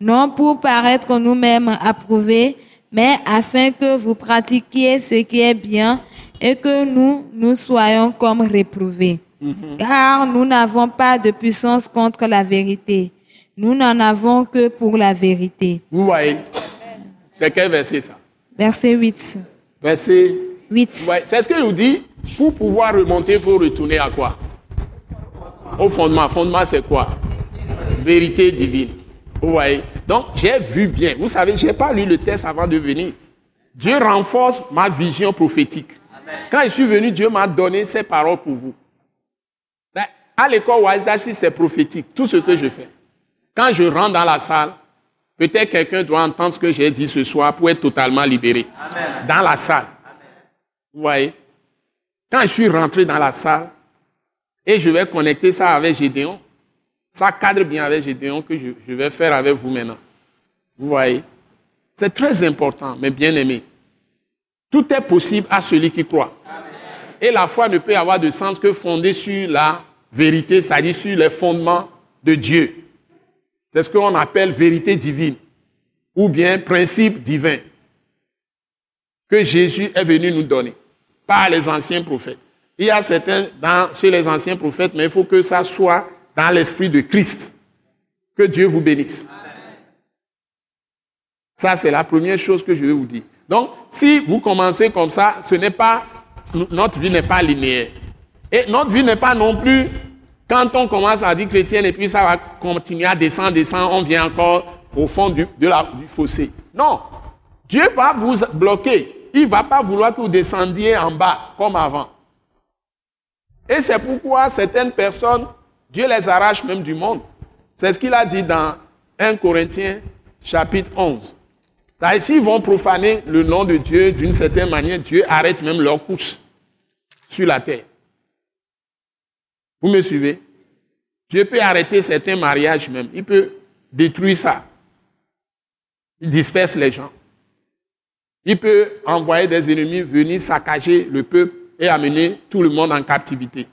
Speaker 3: non pour paraître nous-mêmes approuvés, mais afin que vous pratiquiez ce qui est bien et que nous, nous soyons comme réprouvés. Car nous n'avons pas de puissance contre la vérité. Nous n'en avons que pour la vérité.
Speaker 2: Vous voyez C'est quel verset ça?
Speaker 3: Verset 8.
Speaker 2: Verset
Speaker 3: 8.
Speaker 2: Ouais, c'est ce que je vous dis. Pour pouvoir remonter, il faut retourner à quoi? Au fondement. Fondement, c'est quoi? Vérité divine. Vous voyez? Donc, j'ai vu bien. Vous savez, je n'ai pas lu le texte avant de venir. Dieu renforce ma vision prophétique. Quand je suis venu, Dieu m'a donné ces paroles pour vous. À l'école Wise c'est prophétique, tout ce que je fais. Quand je rentre dans la salle, peut-être quelqu'un doit entendre ce que j'ai dit ce soir pour être totalement libéré. Dans la salle. Vous voyez? Quand je suis rentré dans la salle et je vais connecter ça avec Gédéon, ça cadre bien avec Gédéon que je, je vais faire avec vous maintenant. Vous voyez? C'est très important, mes bien-aimés. Tout est possible à celui qui croit. Et la foi ne peut avoir de sens que fondée sur la vérité, c'est-à-dire sur les fondements de Dieu. C'est ce qu'on appelle vérité divine ou bien principe divin que Jésus est venu nous donner par les anciens prophètes. Il y a certains chez les anciens prophètes, mais il faut que ça soit dans l'esprit de Christ. Que Dieu vous bénisse. Ça, c'est la première chose que je vais vous dire. Donc, si vous commencez comme ça, ce n'est pas, notre vie n'est pas linéaire. Et notre vie n'est pas non plus, quand on commence à vie chrétienne et puis ça va continuer à descendre, descendre, on vient encore au fond du, fossé. Non. Dieu va vous bloquer. Il ne va pas vouloir que vous descendiez en bas comme avant. Et c'est pourquoi certaines personnes, Dieu les arrache même du monde. C'est ce qu'il a dit dans 1 Corinthiens chapitre 11. C'est-à-dire, S'ils vont profaner le nom de Dieu d'une certaine manière, Dieu arrête même leur course sur la terre. Vous me suivez? Dieu peut arrêter certains mariages même. Il peut détruire ça. Il disperse les gens. Il peut envoyer des ennemis venir saccager le peuple et amener tout le monde en captivité.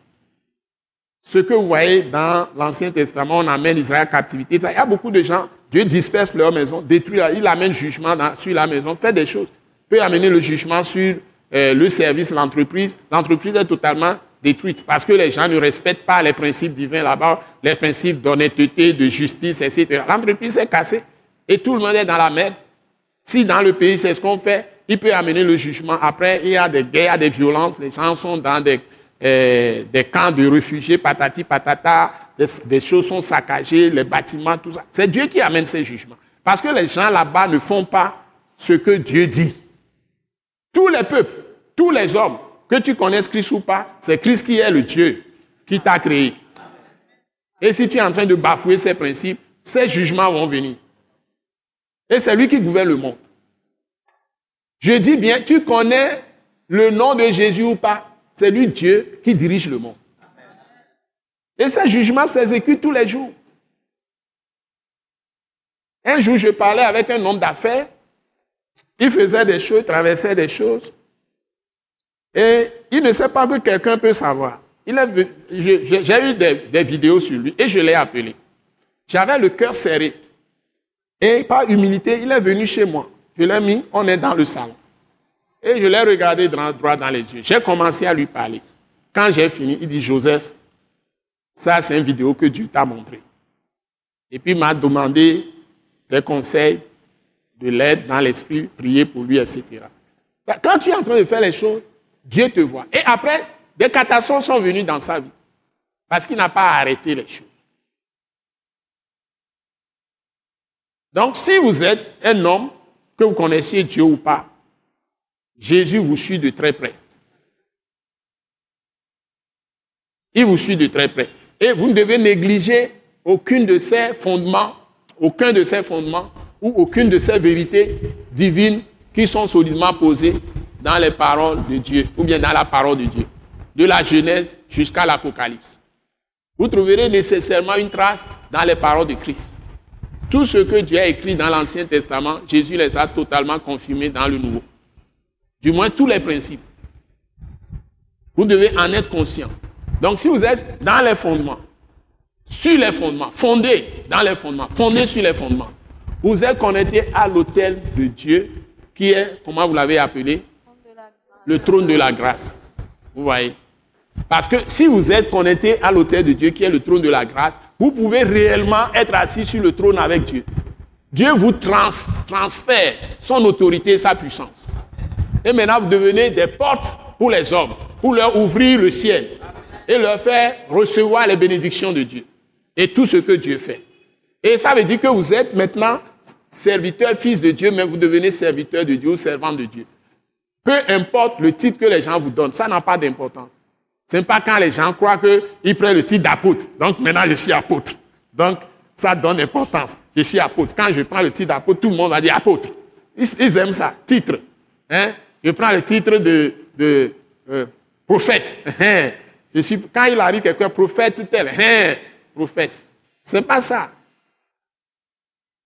Speaker 2: Ce que vous voyez dans l'Ancien Testament, on amène Israël en captivité. Il y a beaucoup de gens, Dieu disperse leur maison, détruit, il amène jugement sur la maison, fait des choses. Il peut amener le jugement sur euh, le service, l'entreprise. L'entreprise est totalement détruite parce que les gens ne respectent pas les principes divins là-bas, les principes d'honnêteté, de justice, etc. L'entreprise est cassée et tout le monde est dans la merde. Si dans le pays, c'est ce qu'on fait, il peut amener le jugement. Après, il y a des guerres, des violences, les gens sont dans des, euh, des camps de réfugiés, patati patata, des, des choses sont saccagées, les bâtiments, tout ça. C'est Dieu qui amène ces jugements. Parce que les gens là-bas ne font pas ce que Dieu dit. Tous les peuples, tous les hommes, que tu connaisses Christ ou pas, c'est Christ qui est le Dieu qui t'a créé. Et si tu es en train de bafouer ces principes, ces jugements vont venir. Et c'est lui qui gouverne le monde. Je dis bien, tu connais le nom de Jésus ou pas C'est lui Dieu qui dirige le monde. Et ces jugements s'exécutent tous les jours. Un jour, je parlais avec un homme d'affaires. Il faisait des choses, traversait des choses. Et il ne sait pas que quelqu'un peut savoir. J'ai eu des, des vidéos sur lui et je l'ai appelé. J'avais le cœur serré. Et par humilité, il est venu chez moi. Je l'ai mis, on est dans le salon. Et je l'ai regardé droit, droit dans les yeux. J'ai commencé à lui parler. Quand j'ai fini, il dit, Joseph, ça c'est une vidéo que Dieu t'a montrée. Et puis il m'a demandé des conseils, de l'aide dans l'esprit, prier pour lui, etc. Quand tu es en train de faire les choses, Dieu te voit. Et après, des catastrophes sont venues dans sa vie. Parce qu'il n'a pas arrêté les choses. Donc, si vous êtes un homme, que vous connaissiez Dieu ou pas, Jésus vous suit de très près. Il vous suit de très près. Et vous ne devez négliger aucune de ses fondements, aucun de ses fondements ou aucune de ces vérités divines qui sont solidement posées dans les paroles de Dieu ou bien dans la parole de Dieu, de la Genèse jusqu'à l'Apocalypse. Vous trouverez nécessairement une trace dans les paroles de Christ. Tout ce que Dieu a écrit dans l'Ancien Testament, Jésus les a totalement confirmés dans le Nouveau. Du moins tous les principes. Vous devez en être conscient. Donc si vous êtes dans les fondements, sur les fondements, fondés dans les fondements, fondés sur les fondements, vous êtes connecté à l'autel de Dieu qui est, comment vous l'avez appelé Le trône de la grâce. Vous voyez Parce que si vous êtes connecté à l'autel de Dieu qui est le trône de la grâce, vous pouvez réellement être assis sur le trône avec Dieu. Dieu vous transfère son autorité sa puissance. Et maintenant, vous devenez des portes pour les hommes, pour leur ouvrir le ciel et leur faire recevoir les bénédictions de Dieu et tout ce que Dieu fait. Et ça veut dire que vous êtes maintenant serviteur, fils de Dieu, mais vous devenez serviteur de Dieu ou servant de Dieu. Peu importe le titre que les gens vous donnent, ça n'a pas d'importance. Ce n'est pas quand les gens croient qu'ils prennent le titre d'apôtre. Donc maintenant, je suis apôtre. Donc, ça donne importance. Je suis apôtre. Quand je prends le titre d'apôtre, tout le monde va dire apôtre. Ils, aiment ça, titre. Hein? Je prends le titre de, de euh, prophète. Hein? Je suis, quand il arrive quelqu'un, prophète, tel, hein? prophète. Ce n'est pas ça.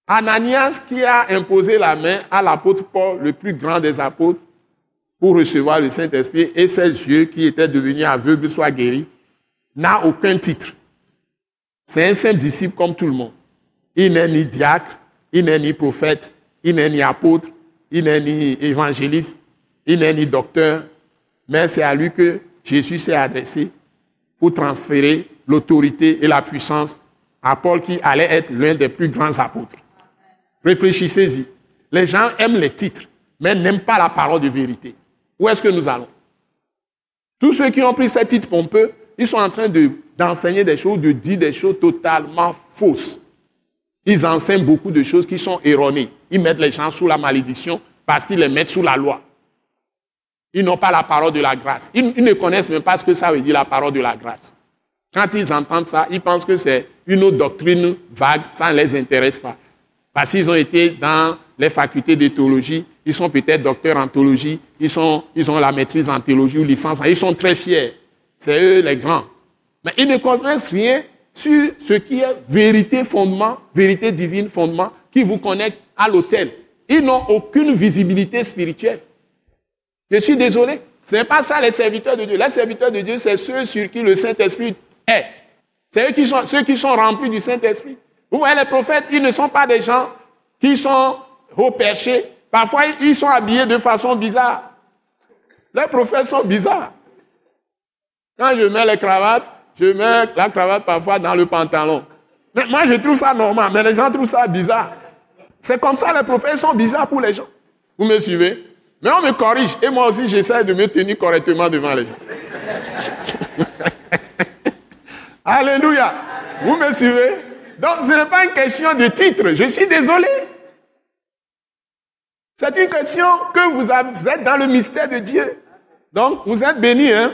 Speaker 2: Ananias qui a imposé la main à l'apôtre Paul, le plus grand des apôtres, pour recevoir le Saint-Esprit, et ses yeux qui étaient devenus aveugles soient guéris, n'a aucun titre. C'est un simple disciple comme tout le monde. Il n'est ni diacre, il n'est ni prophète, il n'est ni apôtre, il n'est ni évangéliste, il n'est ni docteur, mais c'est à lui que Jésus s'est adressé pour transférer l'autorité et la puissance à Paul qui allait être l'un des plus grands apôtres. Réfléchissez-y. Les gens aiment les titres, mais n'aiment pas la parole de vérité. Où est-ce que nous allons? Tous ceux qui ont pris ces titres pompeux, ils sont en train d'enseigner des choses, de dire des choses totalement fausses. Ils enseignent beaucoup de choses qui sont erronées. Ils mettent les gens sous la malédiction parce qu'ils les mettent sous la loi. Ils n'ont pas la parole de la grâce. Ils, ils, ne connaissent même pas ce que ça veut dire la parole de la grâce. Quand ils entendent ça, ils pensent que c'est une autre doctrine vague, ça ne les intéresse pas. Parce qu'ils ont été dans les facultés de théologie, ils sont peut-être docteurs en théologie, ils, ils ont la maîtrise en théologie ou licence, ils sont très fiers. C'est eux les grands. Mais ils ne connaissent rien sur ce qui est vérité, fondement, vérité divine, fondement, qui vous connecte à l'autel. Ils n'ont aucune visibilité spirituelle. Je suis désolé. Ce n'est pas ça les serviteurs de Dieu. Les serviteurs de Dieu, c'est ceux sur qui le Saint-Esprit est. C'est eux qui sont, ceux qui sont remplis du Saint-Esprit. Vous voyez, les prophètes, ils ne sont pas des gens qui sont haut perchés. Parfois, ils sont habillés de façon bizarre. Les prophètes sont bizarres. Quand je mets les cravates, je mets la cravate parfois dans le pantalon. Mais moi, je trouve ça normal, mais les gens trouvent ça bizarre. C'est comme ça, les prophètes sont bizarres pour les gens. Vous me suivez? Mais on me corrige. Et moi aussi, j'essaie de me tenir correctement devant les gens. Alléluia. Vous me suivez? Donc ce n'est pas une question de titre. Je suis désolé. C'est une question que vous, êtes dans le mystère de Dieu. Donc vous êtes bénis. Hein?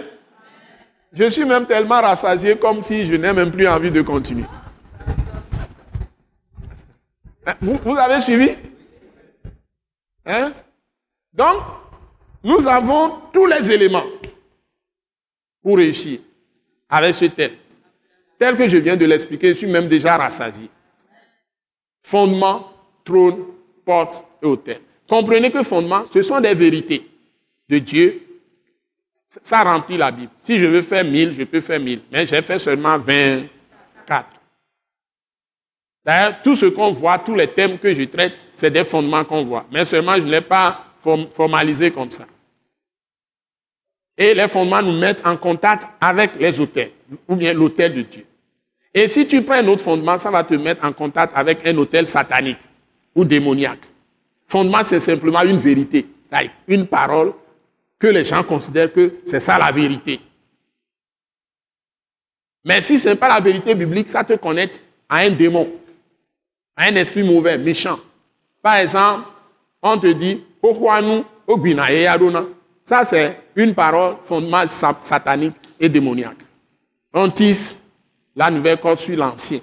Speaker 2: Je suis même tellement rassasié comme si je n'ai même plus envie de continuer. Hein? Vous, avez suivi? Hein? Donc, nous avons tous les éléments pour réussir avec ce thème tel que je viens de l'expliquer, je suis même déjà rassasié. Fondement, trône, porte et autel. Comprenez que fondement, ce sont des vérités de Dieu. Ça remplit la Bible. Si je veux faire mille, je peux faire mille. Mais j'ai fait seulement 24. D'ailleurs, tout ce qu'on voit, tous les thèmes que je traite, c'est des fondements qu'on voit. Mais seulement, je ne l'ai pas formalisé comme ça. Et les fondements nous mettent en contact avec les autels, ou bien l'autel de Dieu. Et si tu prends un autre fondement, ça va te mettre en contact avec un autel satanique ou démoniaque. Fondement, c'est simplement une vérité, une parole que les gens considèrent que c'est ça la vérité. Mais si ce n'est pas la vérité biblique, ça te connecte à un démon, à un esprit mauvais, méchant. Par exemple, on te dit, Ça, c'est une parole fondement satanique et démoniaque. On tisse la nouvelle corde sur l'ancien.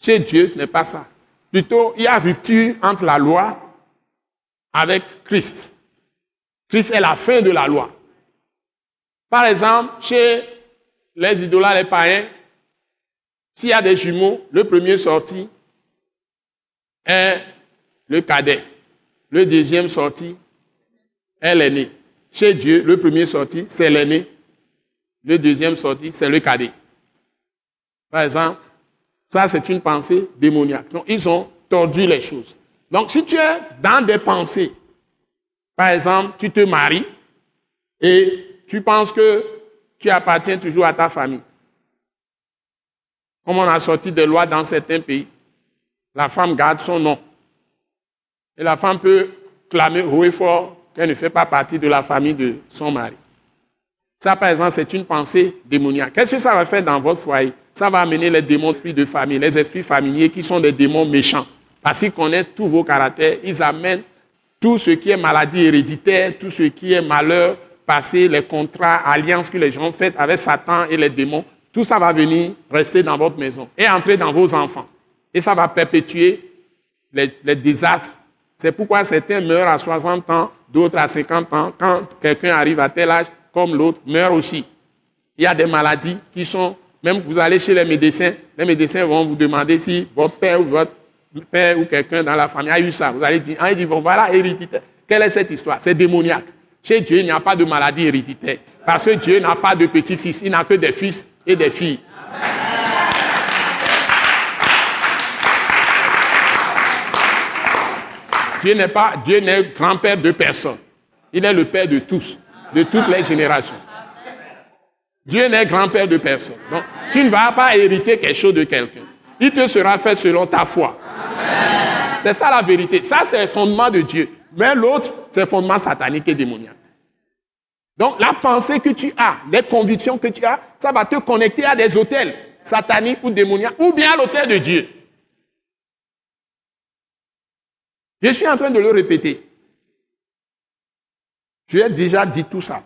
Speaker 2: Chez Dieu, ce n'est pas ça. Plutôt, il y a rupture entre la loi avec Christ. Christ est la fin de la loi. Par exemple, chez les idolâtres, les païens, s'il y a des jumeaux, le premier sorti est le cadet. Le deuxième sorti est l'aîné. Chez Dieu, le premier sorti, c'est l'aîné. Le deuxième sorti, c'est le cadet. Par exemple, ça, c'est une pensée démoniaque. Donc, ils ont tordu les choses. Donc, si tu es dans des pensées, par exemple, tu te maries et tu penses que tu appartiens toujours à ta famille. Comme on a sorti des lois dans certains pays, la femme garde son nom. Et la femme peut clamer haut fort qu'elle ne fait pas partie de la famille de son mari. Ça, par exemple, c'est une pensée démoniaque. Qu'est-ce que ça va faire dans votre foyer? Ça va amener les démons esprits de famille, les esprits familiers qui sont des démons méchants. Parce qu'ils connaissent tous vos caractères, ils amènent tout ce qui est maladie héréditaire, tout ce qui est malheur passé, les contrats, alliances que les gens font avec Satan et les démons. Tout ça va venir rester dans votre maison et entrer dans vos enfants. Et ça va perpétuer les, les désastres. C'est pourquoi certains meurent à 60 ans, d'autres à 50 ans. Quand quelqu'un arrive à tel âge, comme l'autre, meurt aussi. Il y a des maladies qui sont même vous allez chez les médecins, les médecins vont vous demander si votre père ou votre père ou quelqu'un dans la famille a eu ça. Vous allez dire, ah, ils disent, bon, voilà, héréditaire. Quelle est cette histoire? C'est démoniaque. Chez Dieu, il n'y a pas de maladie héréditaire. Parce que Dieu n'a pas de petits-fils, il n'a que des fils et des filles. Dieu n'est pas, Dieu n'est grand-père de personne. Il est le père de tous, de toutes les générations. Dieu n'est grand-père de personne. Donc, tu ne vas pas hériter quelque chose de quelqu'un. Il te sera fait selon ta foi. C'est ça la vérité. Ça, c'est le fondement de Dieu. Mais l'autre, c'est le fondement satanique et démoniaque. Donc, la pensée que tu as, les convictions que tu as, ça va te connecter à des hôtels sataniques ou démoniaques, ou bien à l'hôtel de Dieu. Je suis en train de le répéter. Je ai déjà dit tout ça.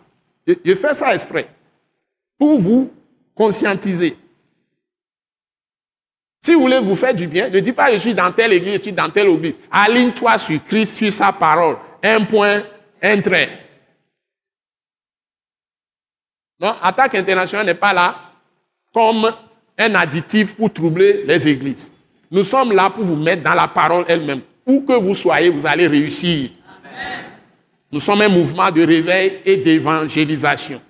Speaker 2: je fais ça exprès pour vous conscientiser. Si vous voulez vous faire du bien, ne dis pas je suis dans telle église, je suis dans telle église. Aligne-toi sur Christ, sur sa parole. Un point, un trait. Non, Attaque internationale n'est pas là comme un additif pour troubler les églises. Nous sommes là pour vous mettre dans la parole elle-même. Où que vous soyez, vous allez réussir. Nous sommes un mouvement de réveil et d'évangélisation.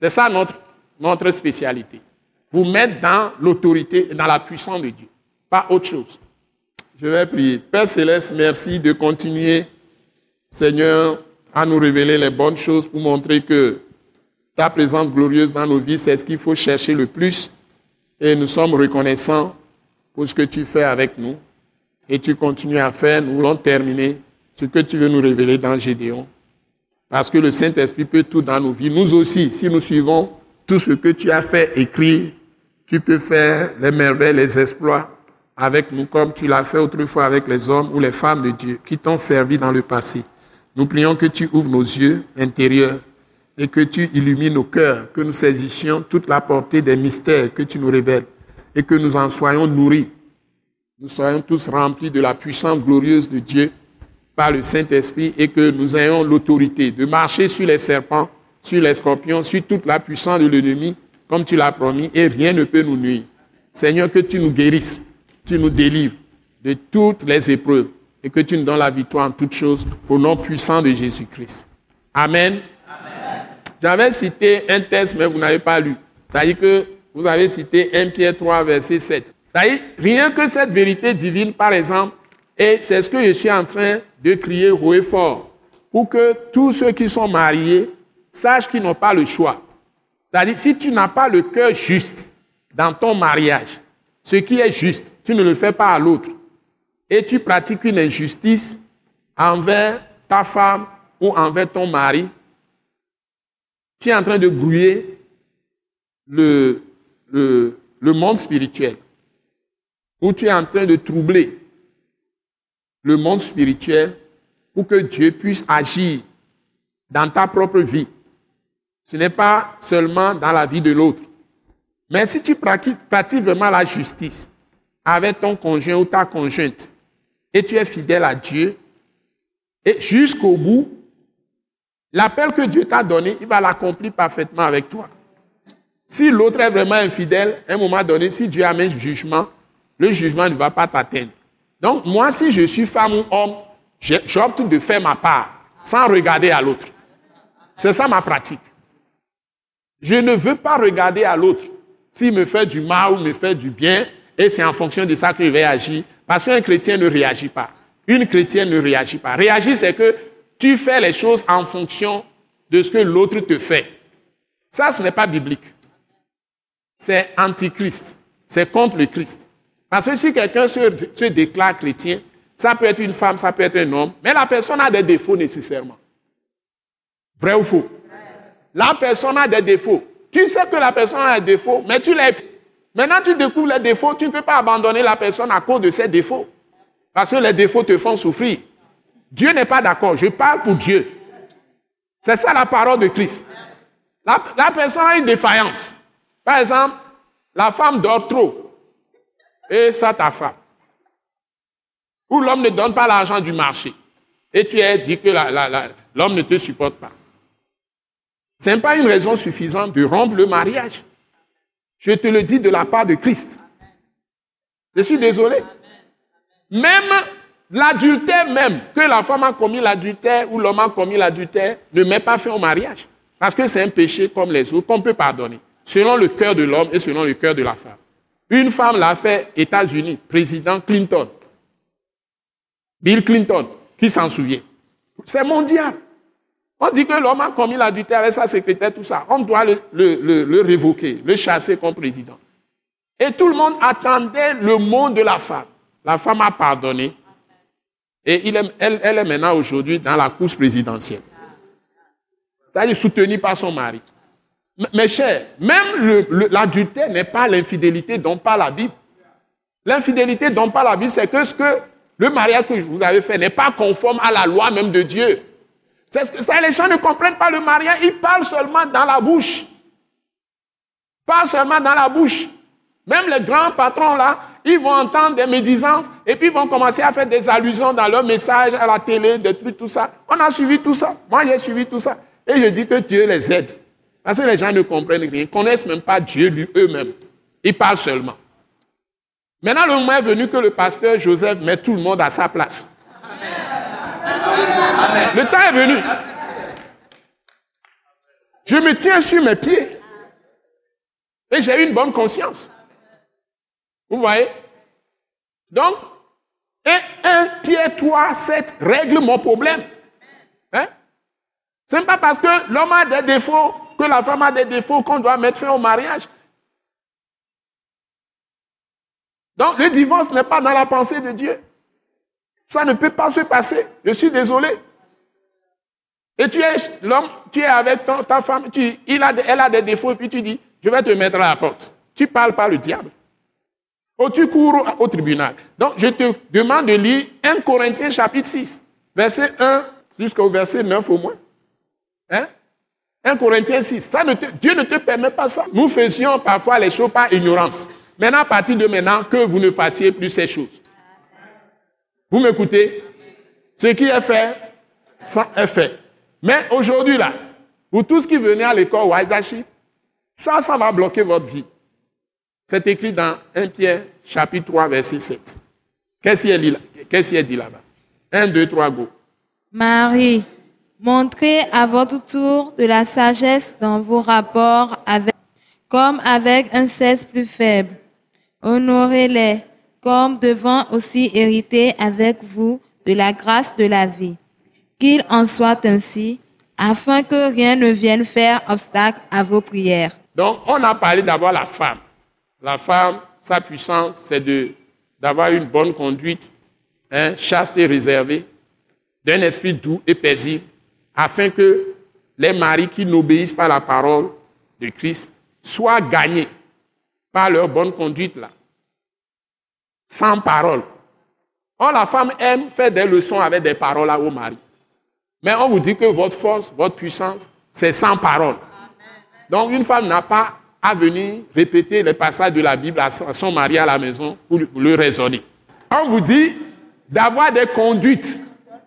Speaker 2: C'est ça notre, notre spécialité. Vous mettre dans l'autorité et dans la puissance de Dieu, pas autre chose. Je vais prier. Père Céleste, merci de continuer, Seigneur, à nous révéler les bonnes choses pour montrer que ta présence glorieuse dans nos vies, c'est ce qu'il faut chercher le plus. Et nous sommes reconnaissants pour ce que tu fais avec nous. Et tu continues à faire. Nous voulons terminer ce que tu veux nous révéler dans Gédéon. Parce que le Saint-Esprit peut tout dans nos vies. Nous aussi, si nous suivons tout ce que tu as fait écrit, tu peux faire les merveilles, les exploits avec nous comme tu l'as fait autrefois avec les hommes ou les femmes de Dieu qui t'ont servi dans le passé. Nous prions que tu ouvres nos yeux intérieurs et que tu illumines nos cœurs, que nous saisissions toute la portée des mystères que tu nous révèles et que nous en soyons nourris. Nous soyons tous remplis de la puissance glorieuse de Dieu par le Saint-Esprit et que nous ayons l'autorité de marcher sur les serpents, sur les scorpions, sur toute la puissance de l'ennemi, comme tu l'as promis, et rien ne peut nous nuire. Seigneur, que tu nous guérisses, tu nous délivres de toutes les épreuves et que tu nous donnes la victoire en toutes choses au nom puissant de Jésus-Christ. Amen. J'avais cité un texte, mais vous n'avez pas lu. C'est-à-dire que vous avez cité 1 Pierre 3, verset 7. C'est-à-dire, rien que cette vérité divine, par exemple, et c'est ce que je suis en train de crier haut et fort pour que tous ceux qui sont mariés sachent qu'ils n'ont pas le choix. C'est-à-dire, si tu n'as pas le cœur juste dans ton mariage, ce qui est juste, tu ne le fais pas à l'autre, et tu pratiques une injustice envers ta femme ou envers ton mari, tu es en train de brouiller le, le, le monde spirituel, ou tu es en train de troubler le monde spirituel pour que Dieu puisse agir dans ta propre vie. Ce n'est pas seulement dans la vie de l'autre. Mais si tu pratiques, vraiment la justice avec ton conjoint ou ta conjointe, et tu es fidèle à Dieu, et jusqu'au bout, l'appel que Dieu t'a donné, il va l'accomplir parfaitement avec toi. Si l'autre est vraiment infidèle, à un moment donné, si Dieu amène jugement, le jugement ne va pas t'atteindre. Donc, moi, si je suis femme ou homme, j'opte de faire ma part sans regarder à l'autre. C'est ça ma pratique. Je ne veux pas regarder à l'autre s'il me fait du mal ou me fait du bien, et c'est en fonction de ça que je. Parce qu'un chrétien ne réagit pas. Une chrétienne ne réagit pas. Réagir, c'est que tu fais les choses en fonction de ce que l'autre te fait. Ça, ce n'est pas biblique. C'est antichrist. C'est contre le Christ. Parce que si quelqu'un se, déclare chrétien, ça peut être une femme, ça peut être un homme, mais la personne a des défauts nécessairement. Vrai ou faux? La personne a des défauts. Tu sais que la personne a des défauts, mais tu l'es. Maintenant, tu découvres les défauts, tu ne peux pas abandonner la personne à cause de ses défauts. Parce que les défauts te font souffrir. Dieu n'est pas d'accord. Je parle pour Dieu. C'est ça la parole de Christ. La, personne a une défaillance. Par exemple, la femme dort trop. Et ça, ta femme. Ou l'homme ne donne pas l'argent du marché. Et tu es dit que l'homme ne te supporte pas. Ce n'est pas une raison suffisante de rompre le mariage. Je te le dis de la part de Christ. Je suis désolé. Même l'adultère même, que la femme a commis l'adultère ou l'homme a commis l'adultère, ne met pas fin au mariage. Parce que c'est un péché comme les autres qu'on peut pardonner, selon le cœur de l'homme et selon le cœur de la femme. Une femme l'a fait États-Unis, président Clinton. Bill Clinton, qui s'en souvient. C'est mondial. On dit que l'homme a commis l'adultère avec sa secrétaire, tout ça. On doit le, révoquer, le chasser comme président. Et tout le monde attendait le mot de la femme. La femme a pardonné. Et elle, elle est maintenant aujourd'hui dans la course présidentielle. C'est-à-dire soutenue par son mari. Mes chers, même l'adultère n'est pas l'infidélité dont parle la Bible. L'infidélité dont parle la Bible, c'est que ce que le mariage que vous avez fait n'est pas conforme à la loi même de Dieu. C'est que ça, les gens ne comprennent pas le mariage, ils parlent seulement dans la bouche. Pas seulement dans la bouche. Même les grands patrons là, ils vont entendre des médisances et puis ils vont commencer à faire des allusions dans leurs messages à la télé, des trucs, tout ça. On a suivi tout ça. Moi, j'ai suivi tout ça. Et je dis que Dieu les aide. Parce que les gens ne comprennent rien. Ils ne connaissent même pas Dieu lui eux-mêmes. Ils parlent seulement. Maintenant, le moment est venu que le pasteur Joseph met tout le monde à sa place. Le temps est venu. Je me tiens sur mes pieds. Et j'ai une bonne conscience. Vous voyez? Donc, un pied, toi, sept règle mon problème. Hein? Ce n'est pas parce que l'homme a des défauts, que la femme a des défauts qu'on doit mettre fin au mariage. Donc le divorce n'est pas dans la pensée de Dieu. Ça ne peut pas se passer. Je suis désolé. Et tu es l'homme, tu es avec ta femme, tu, il a, elle a des défauts, et puis tu dis, je vais te mettre à la porte. Tu parles pas le diable. Ou tu cours au tribunal. Donc je te demande de lire 1 Corinthiens chapitre 6, verset 1 jusqu'au verset 9 au moins. Hein? 1 Corinthiens 6. Ça ne Dieu ne te permet pas ça. Nous faisions parfois les choses par ignorance. Maintenant, à partir de maintenant, que vous ne fassiez plus ces choses. Vous m'écoutez? Ce qui est fait, ça est fait. Mais aujourd'hui, là, pour tous qui venaient à l'école Waisashi, ça, ça va bloquer votre vie. C'est écrit dans 1 Pierre, chapitre 3, verset 7. Qu'est-ce qu'il est dit là-bas? 1, 2, 3, go.
Speaker 3: Marie, montrez à votre tour de la sagesse dans vos rapports avec, comme avec un cesse plus faible Honorez-les comme devant aussi hériter avec vous de la grâce de la vie. Qu'il en soit ainsi, afin que rien ne vienne faire obstacle à vos prières.
Speaker 2: Donc, on a parlé d'avoir la femme. La femme, sa puissance, c'est de, d'avoir une bonne conduite, hein, chaste et réservée, d'un esprit doux et paisible, afin que les maris qui n'obéissent pas à la parole de Christ soient gagnés par leur bonne conduite là, sans parole. Or, la femme aime faire des leçons avec des paroles à au mari. Mais on vous dit que votre force, votre puissance, c'est sans parole. Donc, une femme n'a pas à venir répéter les passages de la Bible à son mari à la maison pour le raisonner. On vous dit d'avoir des conduites,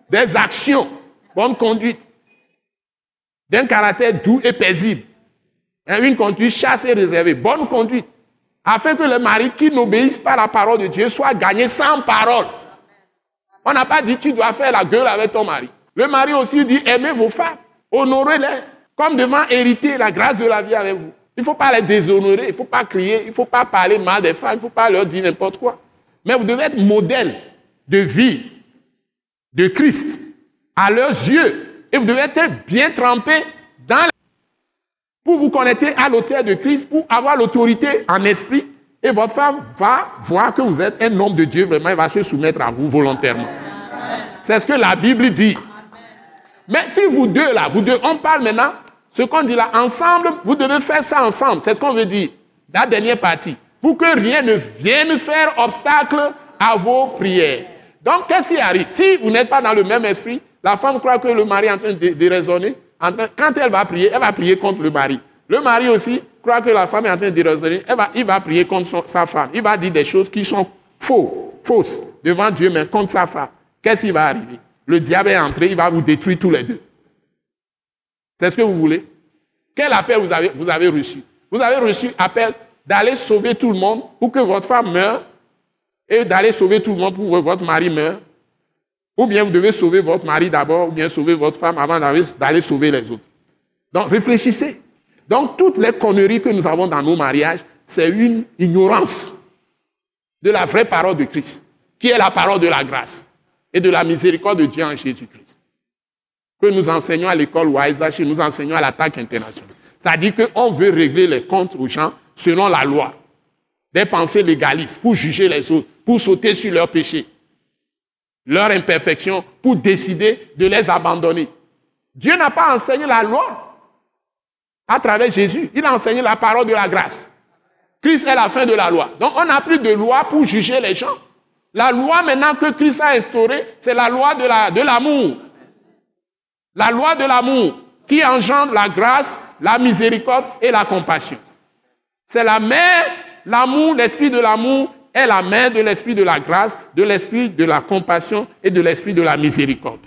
Speaker 2: des actions, bonne conduite, d'un caractère doux et paisible. Hein, une conduite chasse et réservée, bonne conduite, afin que le mari qui n'obéisse pas à la parole de Dieu soit gagné sans parole. On n'a pas dit tu dois faire la gueule avec ton mari. Le mari aussi dit aimez vos femmes, honorez-les, comme devant hériter la grâce de la vie avec vous. Il ne faut pas les déshonorer, il ne faut pas crier, il ne faut pas parler mal des femmes, il ne faut pas leur dire n'importe quoi. Mais vous devez être modèle de vie de Christ à leurs yeux. Et vous devez être bien trempé dans la... pour vous connecter à l'auteur de Christ, pour avoir l'autorité en esprit. Et votre femme va voir que vous êtes un homme de Dieu, vraiment, elle va se soumettre à vous volontairement. C'est ce que la Bible dit. Mais si vous deux, là, vous deux, on parle maintenant, ce qu'on dit là, ensemble, vous devez faire ça ensemble. C'est ce qu'on veut dire. La dernière partie. Pour que rien ne vienne faire obstacle à vos prières. Donc, qu'est-ce qui arrive? Si vous n'êtes pas dans le même esprit, la femme croit que le mari est en train de, raisonner. quand elle va prier, elle va prier contre le mari. Le mari aussi croit que la femme est en train de raisonner. il va prier contre sa femme. Il va dire des choses qui sont faux, fausses devant Dieu, mais contre sa femme. Qu'est-ce qui va arriver? Le diable est entré, il va vous détruire tous les deux. C'est ce que vous voulez? Quel appel vous avez, vous avez reçu? Vous avez reçu appel d'aller sauver tout le monde pour que votre femme meure et d'aller sauver tout le monde pour que votre mari meure? Ou bien vous devez sauver votre mari d'abord, ou bien sauver votre femme avant d'aller sauver les autres. Donc réfléchissez. Donc toutes les conneries que nous avons dans nos mariages, c'est une ignorance de la vraie parole de Christ, qui est la parole de la grâce et de la miséricorde de Dieu en Jésus-Christ. Que nous enseignons à l'école Wise nous enseignons à l'attaque internationale. C'est-à-dire qu'on veut régler les comptes aux gens selon la loi. Des pensées légalistes pour juger les autres, pour sauter sur leurs péchés, leurs imperfections, pour décider de les abandonner. Dieu n'a pas enseigné la loi à travers Jésus. Il a enseigné la parole de la grâce. Christ est la fin de la loi. Donc on n'a plus de loi pour juger les gens. La loi maintenant que Christ a instaurée, c'est la loi de l'amour. La, la loi de l'amour qui engendre la grâce, la miséricorde et la compassion. C'est la mère, l'amour, l'esprit de l'amour est la mère de l'esprit de la grâce, de l'esprit de la compassion et de l'esprit de la miséricorde.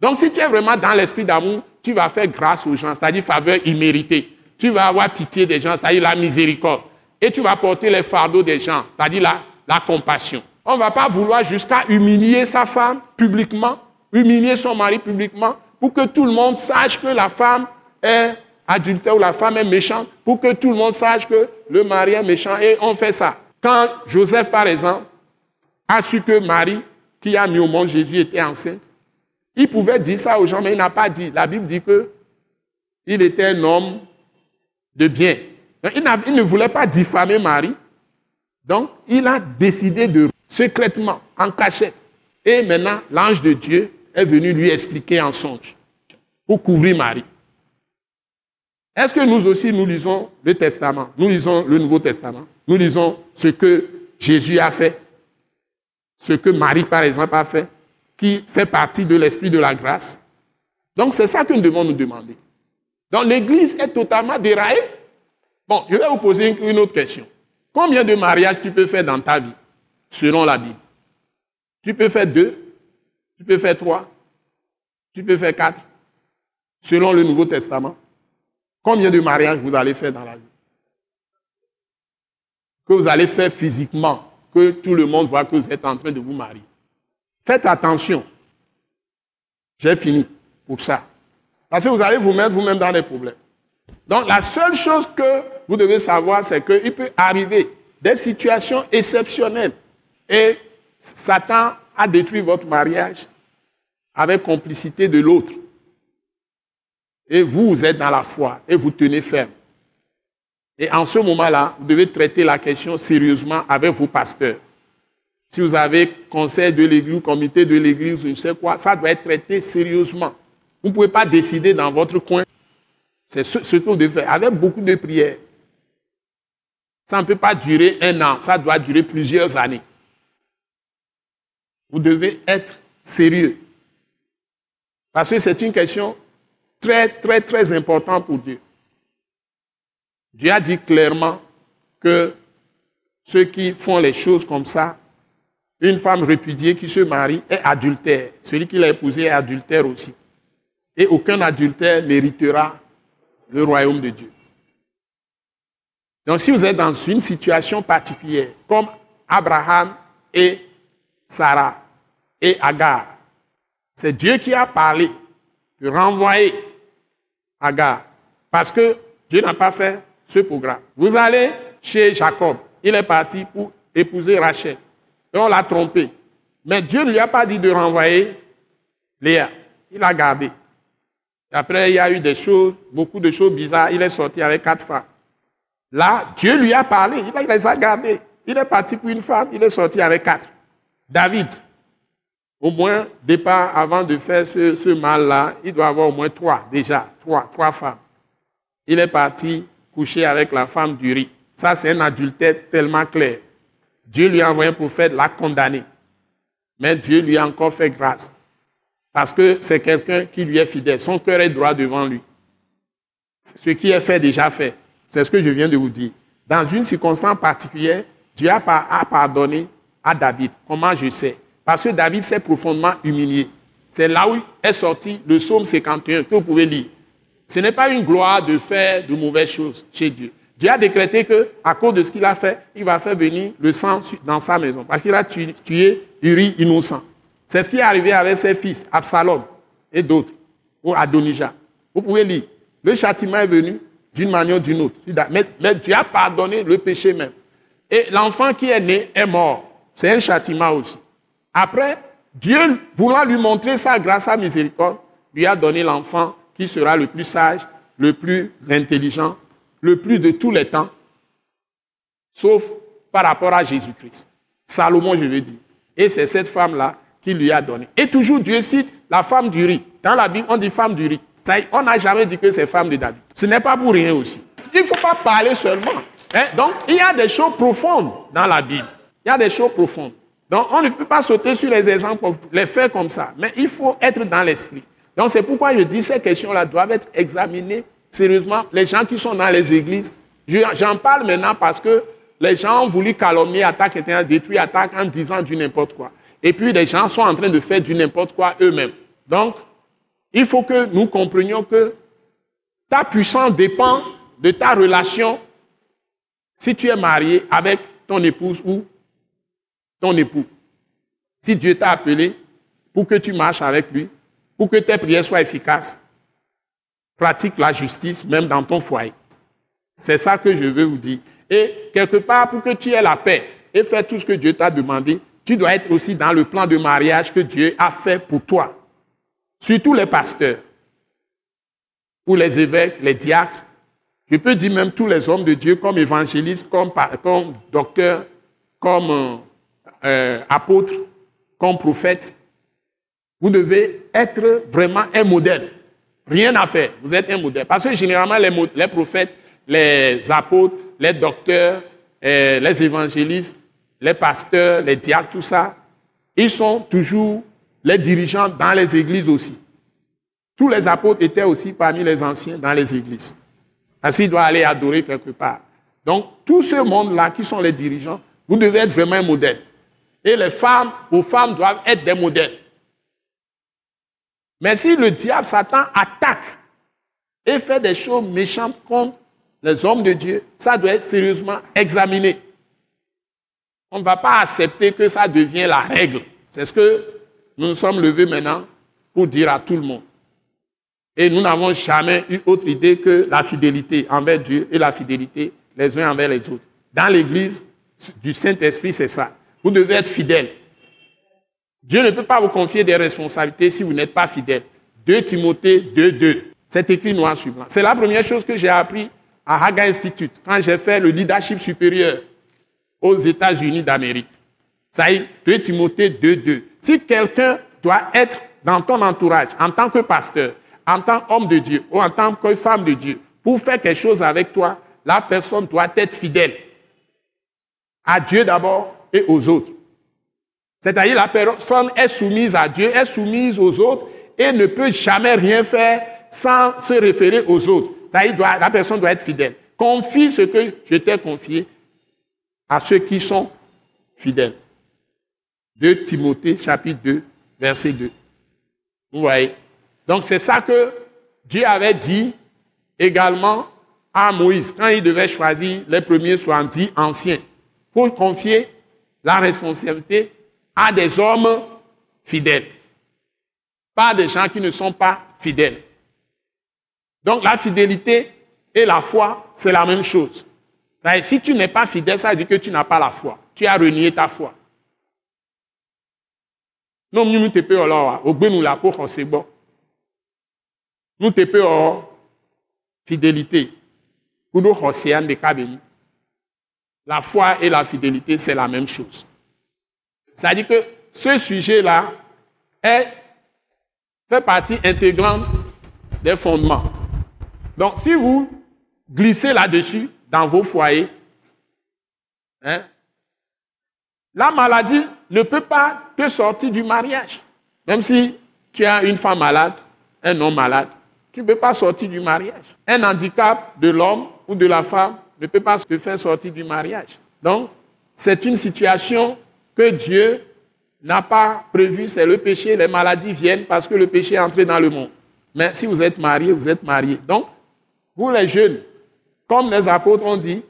Speaker 2: Donc si tu es vraiment dans l'esprit d'amour, tu vas faire grâce aux gens, c'est-à-dire faveur imméritée. Tu vas avoir pitié des gens, c'est-à-dire la miséricorde. Et tu vas porter les fardeaux des gens, c'est-à-dire la, la compassion. On ne va pas vouloir jusqu'à humilier sa femme publiquement, humilier son mari publiquement, pour que tout le monde sache que la femme est adultère ou la femme est méchante, pour que tout le monde sache que le mari est méchant. Et on fait ça. Quand Joseph, par exemple, a su que Marie, qui a mis au monde Jésus, était enceinte, il pouvait dire ça aux gens, mais il n'a pas dit. La Bible dit que il était un homme de bien. Il, il ne voulait pas diffamer Marie. Donc, il a décidé de secrètement, en cachette. Et maintenant, l'ange de Dieu est venu lui expliquer en songe pour couvrir Marie. Est-ce que nous aussi, nous lisons le Testament, nous lisons le Nouveau Testament, nous lisons ce que Jésus a fait, ce que Marie, par exemple, a fait, qui fait partie de l'esprit de la grâce? Donc, c'est ça que nous devons nous demander. Donc, l'Église est totalement déraillée. Bon, je vais vous poser une autre question. Combien de mariages tu peux faire dans ta vie, selon la Bible? Tu peux faire deux, tu peux faire trois, tu peux faire quatre, selon le Nouveau Testament? Combien de mariages vous allez faire dans la vie? Que vous allez faire physiquement, que tout le monde voit que vous êtes en train de vous marier. Faites attention. J'ai fini pour ça. Parce que vous allez vous mettre vous-même dans des problèmes. Donc la seule chose que vous devez savoir, c'est qu'il peut arriver des situations exceptionnelles. Et Satan a détruit votre mariage avec complicité de l'autre. Et vous, êtes dans la foi et vous tenez ferme. Et en ce moment-là, vous devez traiter la question sérieusement avec vos pasteurs. Si vous avez conseil de l'église, comité de l'église, je ne sais quoi, ça doit être traité sérieusement. Vous ne pouvez pas décider dans votre coin. C'est ce, ce que vous devez faire, avec beaucoup de prières. Ça ne peut pas durer un an, ça doit durer plusieurs années. Vous devez être sérieux. Parce que c'est une question très, très, très importante pour Dieu. Dieu a dit clairement que ceux qui font les choses comme ça, une femme répudiée qui se marie est adultère. Celui qui l'a épousée est adultère aussi. Et aucun adultère n'héritera le royaume de Dieu. Donc si vous êtes dans une situation particulière, comme Abraham et Sarah et Agar, c'est Dieu qui a parlé de renvoyer Agar. Parce que Dieu n'a pas fait ce programme. Vous allez chez Jacob. Il est parti pour épouser Rachel. Et on l'a trompé. Mais Dieu ne lui a pas dit de renvoyer Léa. Il a gardé. Après, il y a eu des choses, beaucoup de choses bizarres. Il est sorti avec quatre femmes. Là, Dieu lui a parlé. Il les a gardées. Il est parti pour une femme. Il est sorti avec quatre. David, au moins, départ, avant de faire ce, mal-là, il doit avoir au moins trois, déjà, trois, trois femmes. Il est parti coucher avec la femme du riz. Ça, c'est un adultère tellement clair. Dieu lui a envoyé un prophète, l'a condamné. Mais Dieu lui a encore fait grâce. Parce que c'est quelqu'un qui lui est fidèle. Son cœur est droit devant lui. Ce qui est fait, déjà fait. C'est ce que je viens de vous dire. Dans une circonstance particulière, Dieu a pardonné à David. Comment je sais? Parce que David s'est profondément humilié. C'est là où est sorti le psaume 51 que vous pouvez lire. Ce n'est pas une gloire de faire de mauvaises choses chez Dieu. Dieu a décrété que, à cause de ce qu'il a fait, il va faire venir le sang dans sa maison. Parce qu'il a tué, Uri innocent. C'est ce qui est arrivé avec ses fils, Absalom et d'autres, ou Adonijah. Vous pouvez lire. Le châtiment est venu d'une manière ou d'une autre. Mais Dieu a pardonné le péché même. Et l'enfant qui est né est mort. C'est un châtiment aussi. Après, Dieu, voulant lui montrer sa grâce, sa miséricorde, lui a donné l'enfant qui sera le plus sage, le plus intelligent, le plus de tous les temps, sauf par rapport à Jésus-Christ. Salomon, je veux dire. Et c'est cette femme-là qui lui a donné. Et toujours Dieu cite la femme du riz. Dans la Bible, on dit femme du riz. on n'a jamais dit que c'est femme de David. Ce n'est pas pour rien aussi. Il ne faut pas parler seulement. Hein. Donc, il y a des choses profondes dans la Bible. Il y a des choses profondes. Donc, on ne peut pas sauter sur les exemples, les faire comme ça. Mais il faut être dans l'esprit. Donc c'est pourquoi je dis ces questions-là doivent être examinées sérieusement. Les gens qui sont dans les églises, j'en parle maintenant parce que les gens ont voulu calomnier, attaquer, détruire, attaquer en disant du n'importe quoi. Et puis les gens sont en train de faire du n'importe quoi eux-mêmes. Donc, il faut que nous comprenions que ta puissance dépend de ta relation si tu es marié avec ton épouse ou ton époux. Si Dieu t'a appelé pour que tu marches avec lui, pour que tes prières soient efficaces, pratique la justice même dans ton foyer. C'est ça que je veux vous dire. Et quelque part, pour que tu aies la paix et faire tout ce que Dieu t'a demandé, tu dois être aussi dans le plan de mariage que Dieu a fait pour toi. Surtout les pasteurs, ou les évêques, les diacres. Je peux dire même tous les hommes de Dieu comme évangélistes, comme, comme docteurs, comme euh, apôtres, comme prophètes. Vous devez être vraiment un modèle. Rien à faire. Vous êtes un modèle. Parce que généralement, les, prophètes, les apôtres, les docteurs, euh, les évangélistes, les pasteurs, les diacres, tout ça, ils sont toujours les dirigeants dans les églises aussi. Tous les apôtres étaient aussi parmi les anciens dans les églises. Ainsi, ils doivent aller adorer quelque part. Donc, tout ce monde-là qui sont les dirigeants, vous devez être vraiment un modèle. Et les femmes, vos femmes doivent être des modèles. Mais si le diable, Satan, attaque et fait des choses méchantes contre les hommes de Dieu, ça doit être sérieusement examiné. On ne va pas accepter que ça devienne la règle. C'est ce que nous nous sommes levés maintenant pour dire à tout le monde. Et nous n'avons jamais eu autre idée que la fidélité envers Dieu et la fidélité les uns envers les autres. Dans l'Église du Saint-Esprit, c'est ça. Vous devez être fidèle. Dieu ne peut pas vous confier des responsabilités si vous n'êtes pas fidèle. 2 Timothée 2, 2. C'est écrit noir sur blanc. C'est la première chose que j'ai appris à Haga Institute quand j'ai fait le leadership supérieur aux États-Unis d'Amérique. Ça y est, 2 Timothée 2, 2. Si quelqu'un doit être dans ton entourage en tant que pasteur, en tant qu'homme de Dieu ou en tant que femme de Dieu, pour faire quelque chose avec toi, la personne doit être fidèle à Dieu d'abord et aux autres. C'est-à-dire la personne est soumise à Dieu, est soumise aux autres et ne peut jamais rien faire sans se référer aux autres. C'est-à-dire la personne doit être fidèle. Confie ce que je t'ai confié à ceux qui sont fidèles. 2 Timothée chapitre 2, verset 2. Vous voyez? Donc c'est ça que Dieu avait dit également à Moïse quand il devait choisir les premiers soixante anciens pour confier la responsabilité à des hommes fidèles, pas des gens qui ne sont pas fidèles. Donc la fidélité et la foi, c'est la même chose. Si tu n'es pas fidèle, ça veut dire que tu n'as pas la foi. Tu as renié ta foi. Nous, nous te payons au nous la pour bon. Nous te payons fidélité. Pour nous, de Kabeni. La foi et la fidélité, c'est la même chose. C'est-à-dire que ce sujet-là fait partie intégrante des fondements. Donc, si vous glissez là-dessus dans vos foyers, hein, la maladie ne peut pas te sortir du mariage. Même si tu as une femme malade, un homme malade, tu ne peux pas sortir du mariage. Un handicap de l'homme ou de la femme ne peut pas se faire sortir du mariage. Donc, c'est une situation que Dieu n'a pas prévue, c'est le péché, les maladies viennent parce que le péché est entré dans le monde. Mais si vous êtes marié, vous êtes marié. Donc, vous les jeunes, comme les apôtres ont dit,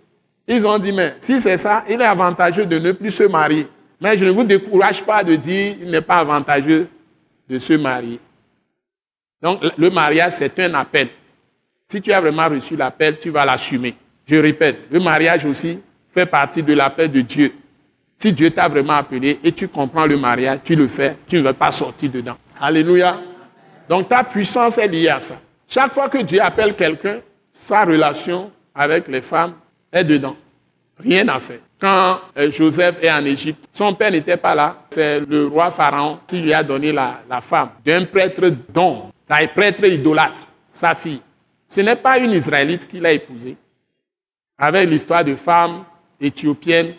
Speaker 2: ils ont dit, mais si c'est ça, il est avantageux de ne plus se marier. Mais je ne vous décourage pas de dire, il n'est pas avantageux de se marier. Donc, le mariage, c'est un appel. Si tu as vraiment reçu l'appel, tu vas l'assumer. Je répète, le mariage aussi fait partie de l'appel de Dieu. Si Dieu t'a vraiment appelé et tu comprends le mariage, tu le fais, tu ne vas pas sortir dedans. Alléluia. Donc ta puissance est liée à ça. Chaque fois que Dieu appelle quelqu'un, sa relation avec les femmes est dedans. Rien à faire. Quand euh, Joseph est en Égypte, son père n'était pas là. C'est le roi Pharaon qui lui a donné la, femme d'un prêtre. Ça est prêtre idolâtre, sa fille. Ce n'est pas une Israélite qui l'a épousée avec l'histoire de femmes éthiopiennes,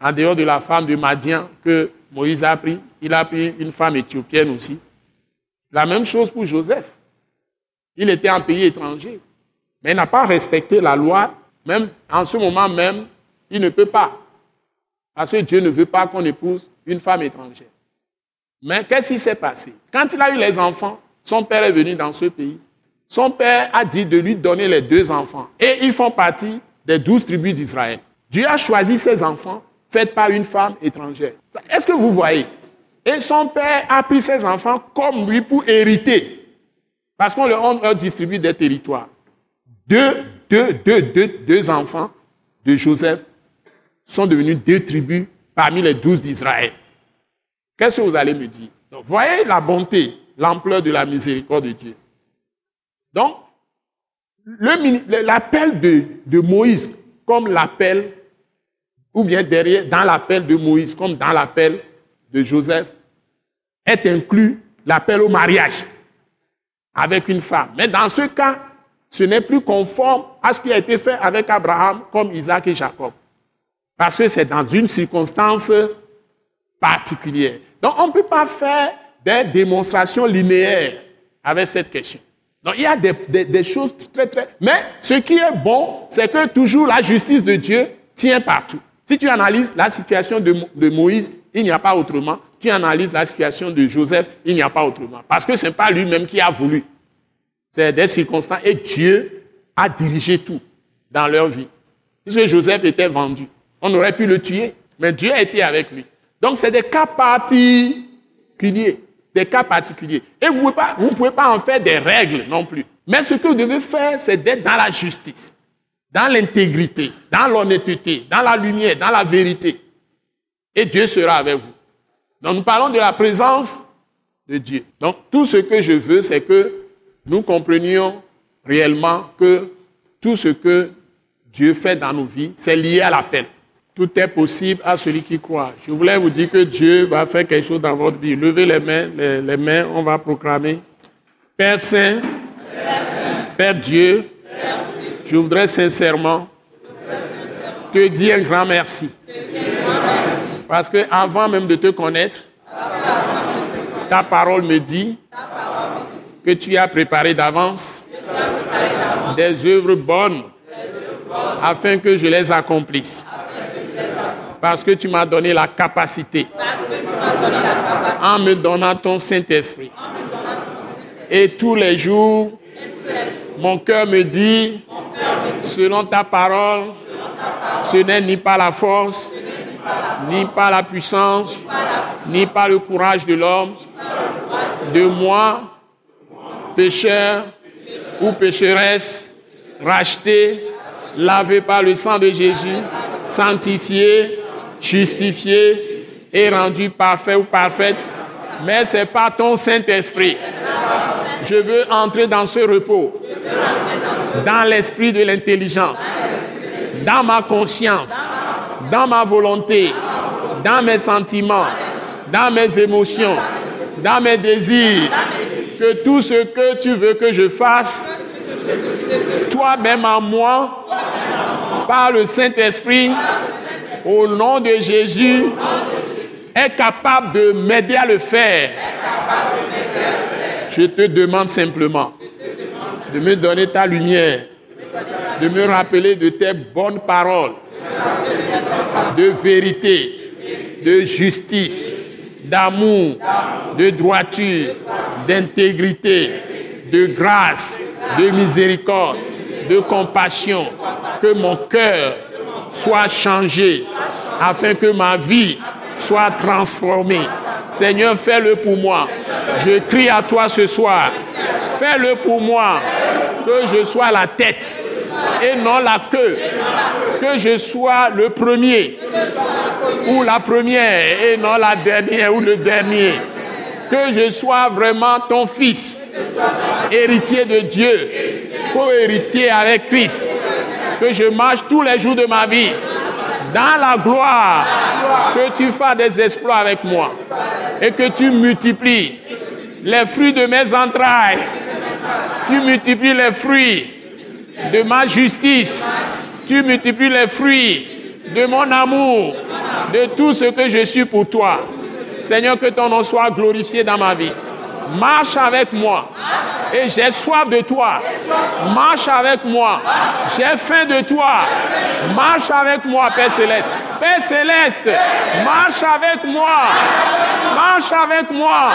Speaker 2: en dehors de la femme de Madian que Moïse a pris, il a pris une femme éthiopienne aussi. La même chose pour Joseph. Il était un pays étranger, mais il n'a pas respecté la loi. Même en ce moment même, il ne peut pas. Parce que Dieu ne veut pas qu'on épouse une femme étrangère. Mais qu'est-ce qui s'est passé? Quand il a eu les enfants, son père est venu dans ce pays. Son père a dit de lui donner les deux enfants. Et ils font partie des douze tribus d'Israël. Dieu a choisi ses enfants faits par une femme étrangère. Est-ce que vous voyez? Et son père a pris ses enfants comme lui pour hériter. Parce qu'on leur, distribue des territoires. Deux, deux, deux, deux, deux enfants de Joseph sont devenus deux tribus parmi les douze d'Israël. Qu'est-ce que vous allez me dire? Voyez la bonté, l'ampleur de la miséricorde de Dieu. Donc, l'appel de, Moïse comme l'appel, ou bien derrière, dans l'appel de Moïse comme dans l'appel de Joseph, est inclus l'appel au mariage avec une femme. Mais dans ce cas, ce n'est plus conforme à ce qui a été fait avec Abraham comme Isaac et Jacob. Parce que c'est dans une circonstance particulière. Donc on ne peut pas faire des démonstrations linéaires avec cette question. Donc il y a des, choses très, très... Mais ce qui est bon, c'est que toujours la justice de Dieu tient partout. Si tu analyses la situation de, Moïse, il n'y a pas autrement. Tu analyses la situation de Joseph, il n'y a pas autrement. Parce que ce n'est pas lui-même qui a voulu. C'est des circonstances. Et Dieu a dirigé tout dans leur vie. Puisque Joseph était vendu. On aurait pu le tuer, mais Dieu a été avec lui. Donc c'est des cas particuliers cas particuliers. Et vous ne pouvez, pas en faire des règles non plus. Mais ce que vous devez faire, c'est d'être dans la justice, dans l'intégrité, dans l'honnêteté, dans la lumière, dans la vérité. Et Dieu sera avec vous. Donc nous parlons de la présence de Dieu. Donc tout ce que je veux, c'est que nous comprenions réellement que tout ce que Dieu fait dans nos vies, c'est lié à l'appel. Tout est possible à celui qui croit. Je voulais vous dire que Dieu va faire quelque chose dans votre vie. Levez les mains, les, mains, on va proclamer. Père Saint, Père Dieu, je voudrais sincèrement te dire un grand merci. Parce que avant même de te connaître, ta parole me dit que tu as préparé d'avance des œuvres bonnes afin que je les accomplisse. Parce que tu m'as donné la capacité en me donnant ton Saint-Esprit. Et tous les jours, mon cœur me dit, selon ta parole, ce n'est ni par la force, ni par la puissance, ni par le courage de l'homme, de moi, pécheur ou pécheresse, racheté, lavé par le sang de Jésus, sanctifié, justifié et rendu parfait ou parfaite, mais c'est pas ton Saint-Esprit. Je veux entrer dans ce repos, dans l'esprit de l'intelligence, dans ma conscience, dans ma volonté, dans mes sentiments, dans mes émotions, dans mes désirs, que tout ce que tu veux que je fasse, toi-même en moi, par le Saint-Esprit, au nom de Jésus, est capable de m'aider à le faire. Je te demande simplement de me donner ta lumière, de me rappeler de tes bonnes paroles, de vérité, de justice, d'amour, de droiture, d'intégrité, de grâce, de miséricorde, de compassion, que mon cœur soit changé, afin que ma vie soit transformée. Seigneur, fais-le pour moi. Je crie à toi ce soir. Fais-le pour moi. Que je sois la tête et non la queue. Que je sois le premier ou la première et non la dernière ou le dernier. Que je sois vraiment ton fils, héritier de Dieu, co-héritier avec Christ. Que je marche tous les jours de ma vie dans la gloire. Que tu fasses des exploits avec moi et que tu multiplies les fruits de mes entrailles. Tu multiplies les fruits de ma justice. Tu multiplies les fruits de mon amour, de tout ce que je suis pour toi. Seigneur, que ton nom soit glorifié dans ma vie. Marche avec moi. Et j'ai soif de toi. Marche avec moi. J'ai faim de toi. Marche avec moi, Père Céleste. Père Céleste, marche avec moi. Marche avec moi.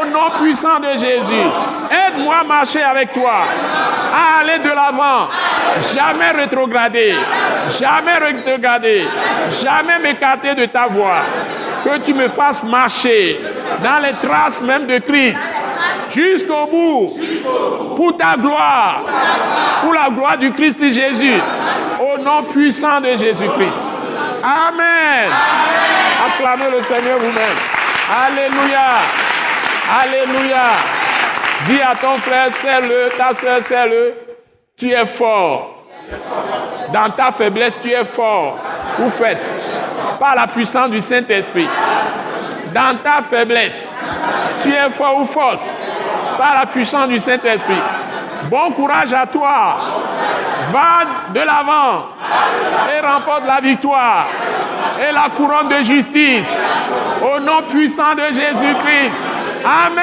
Speaker 2: Au nom puissant de Jésus. Aide-moi à marcher avec toi. À aller de l'avant. Jamais rétrograder. Jamais rétrograder. Jamais m'écarter de ta voix. Que tu me fasses marcher dans les traces même de Christ jusqu'au bout pour ta gloire, pour la gloire du Christ Jésus, au nom puissant de Jésus-Christ. Amen. Acclamez le Seigneur vous-même. Alléluia. Alléluia. Dis à ton frère, c'est-le, ta soeur, c'est-le, tu es fort. Dans ta faiblesse, tu es fort. Ou faites par la puissance du Saint-Esprit. Dans ta faiblesse, tu es fort ou forte par la puissance du Saint-Esprit. Bon courage à toi. Va de l'avant et remporte la victoire et la couronne de justice au nom puissant de Jésus-Christ. Amen.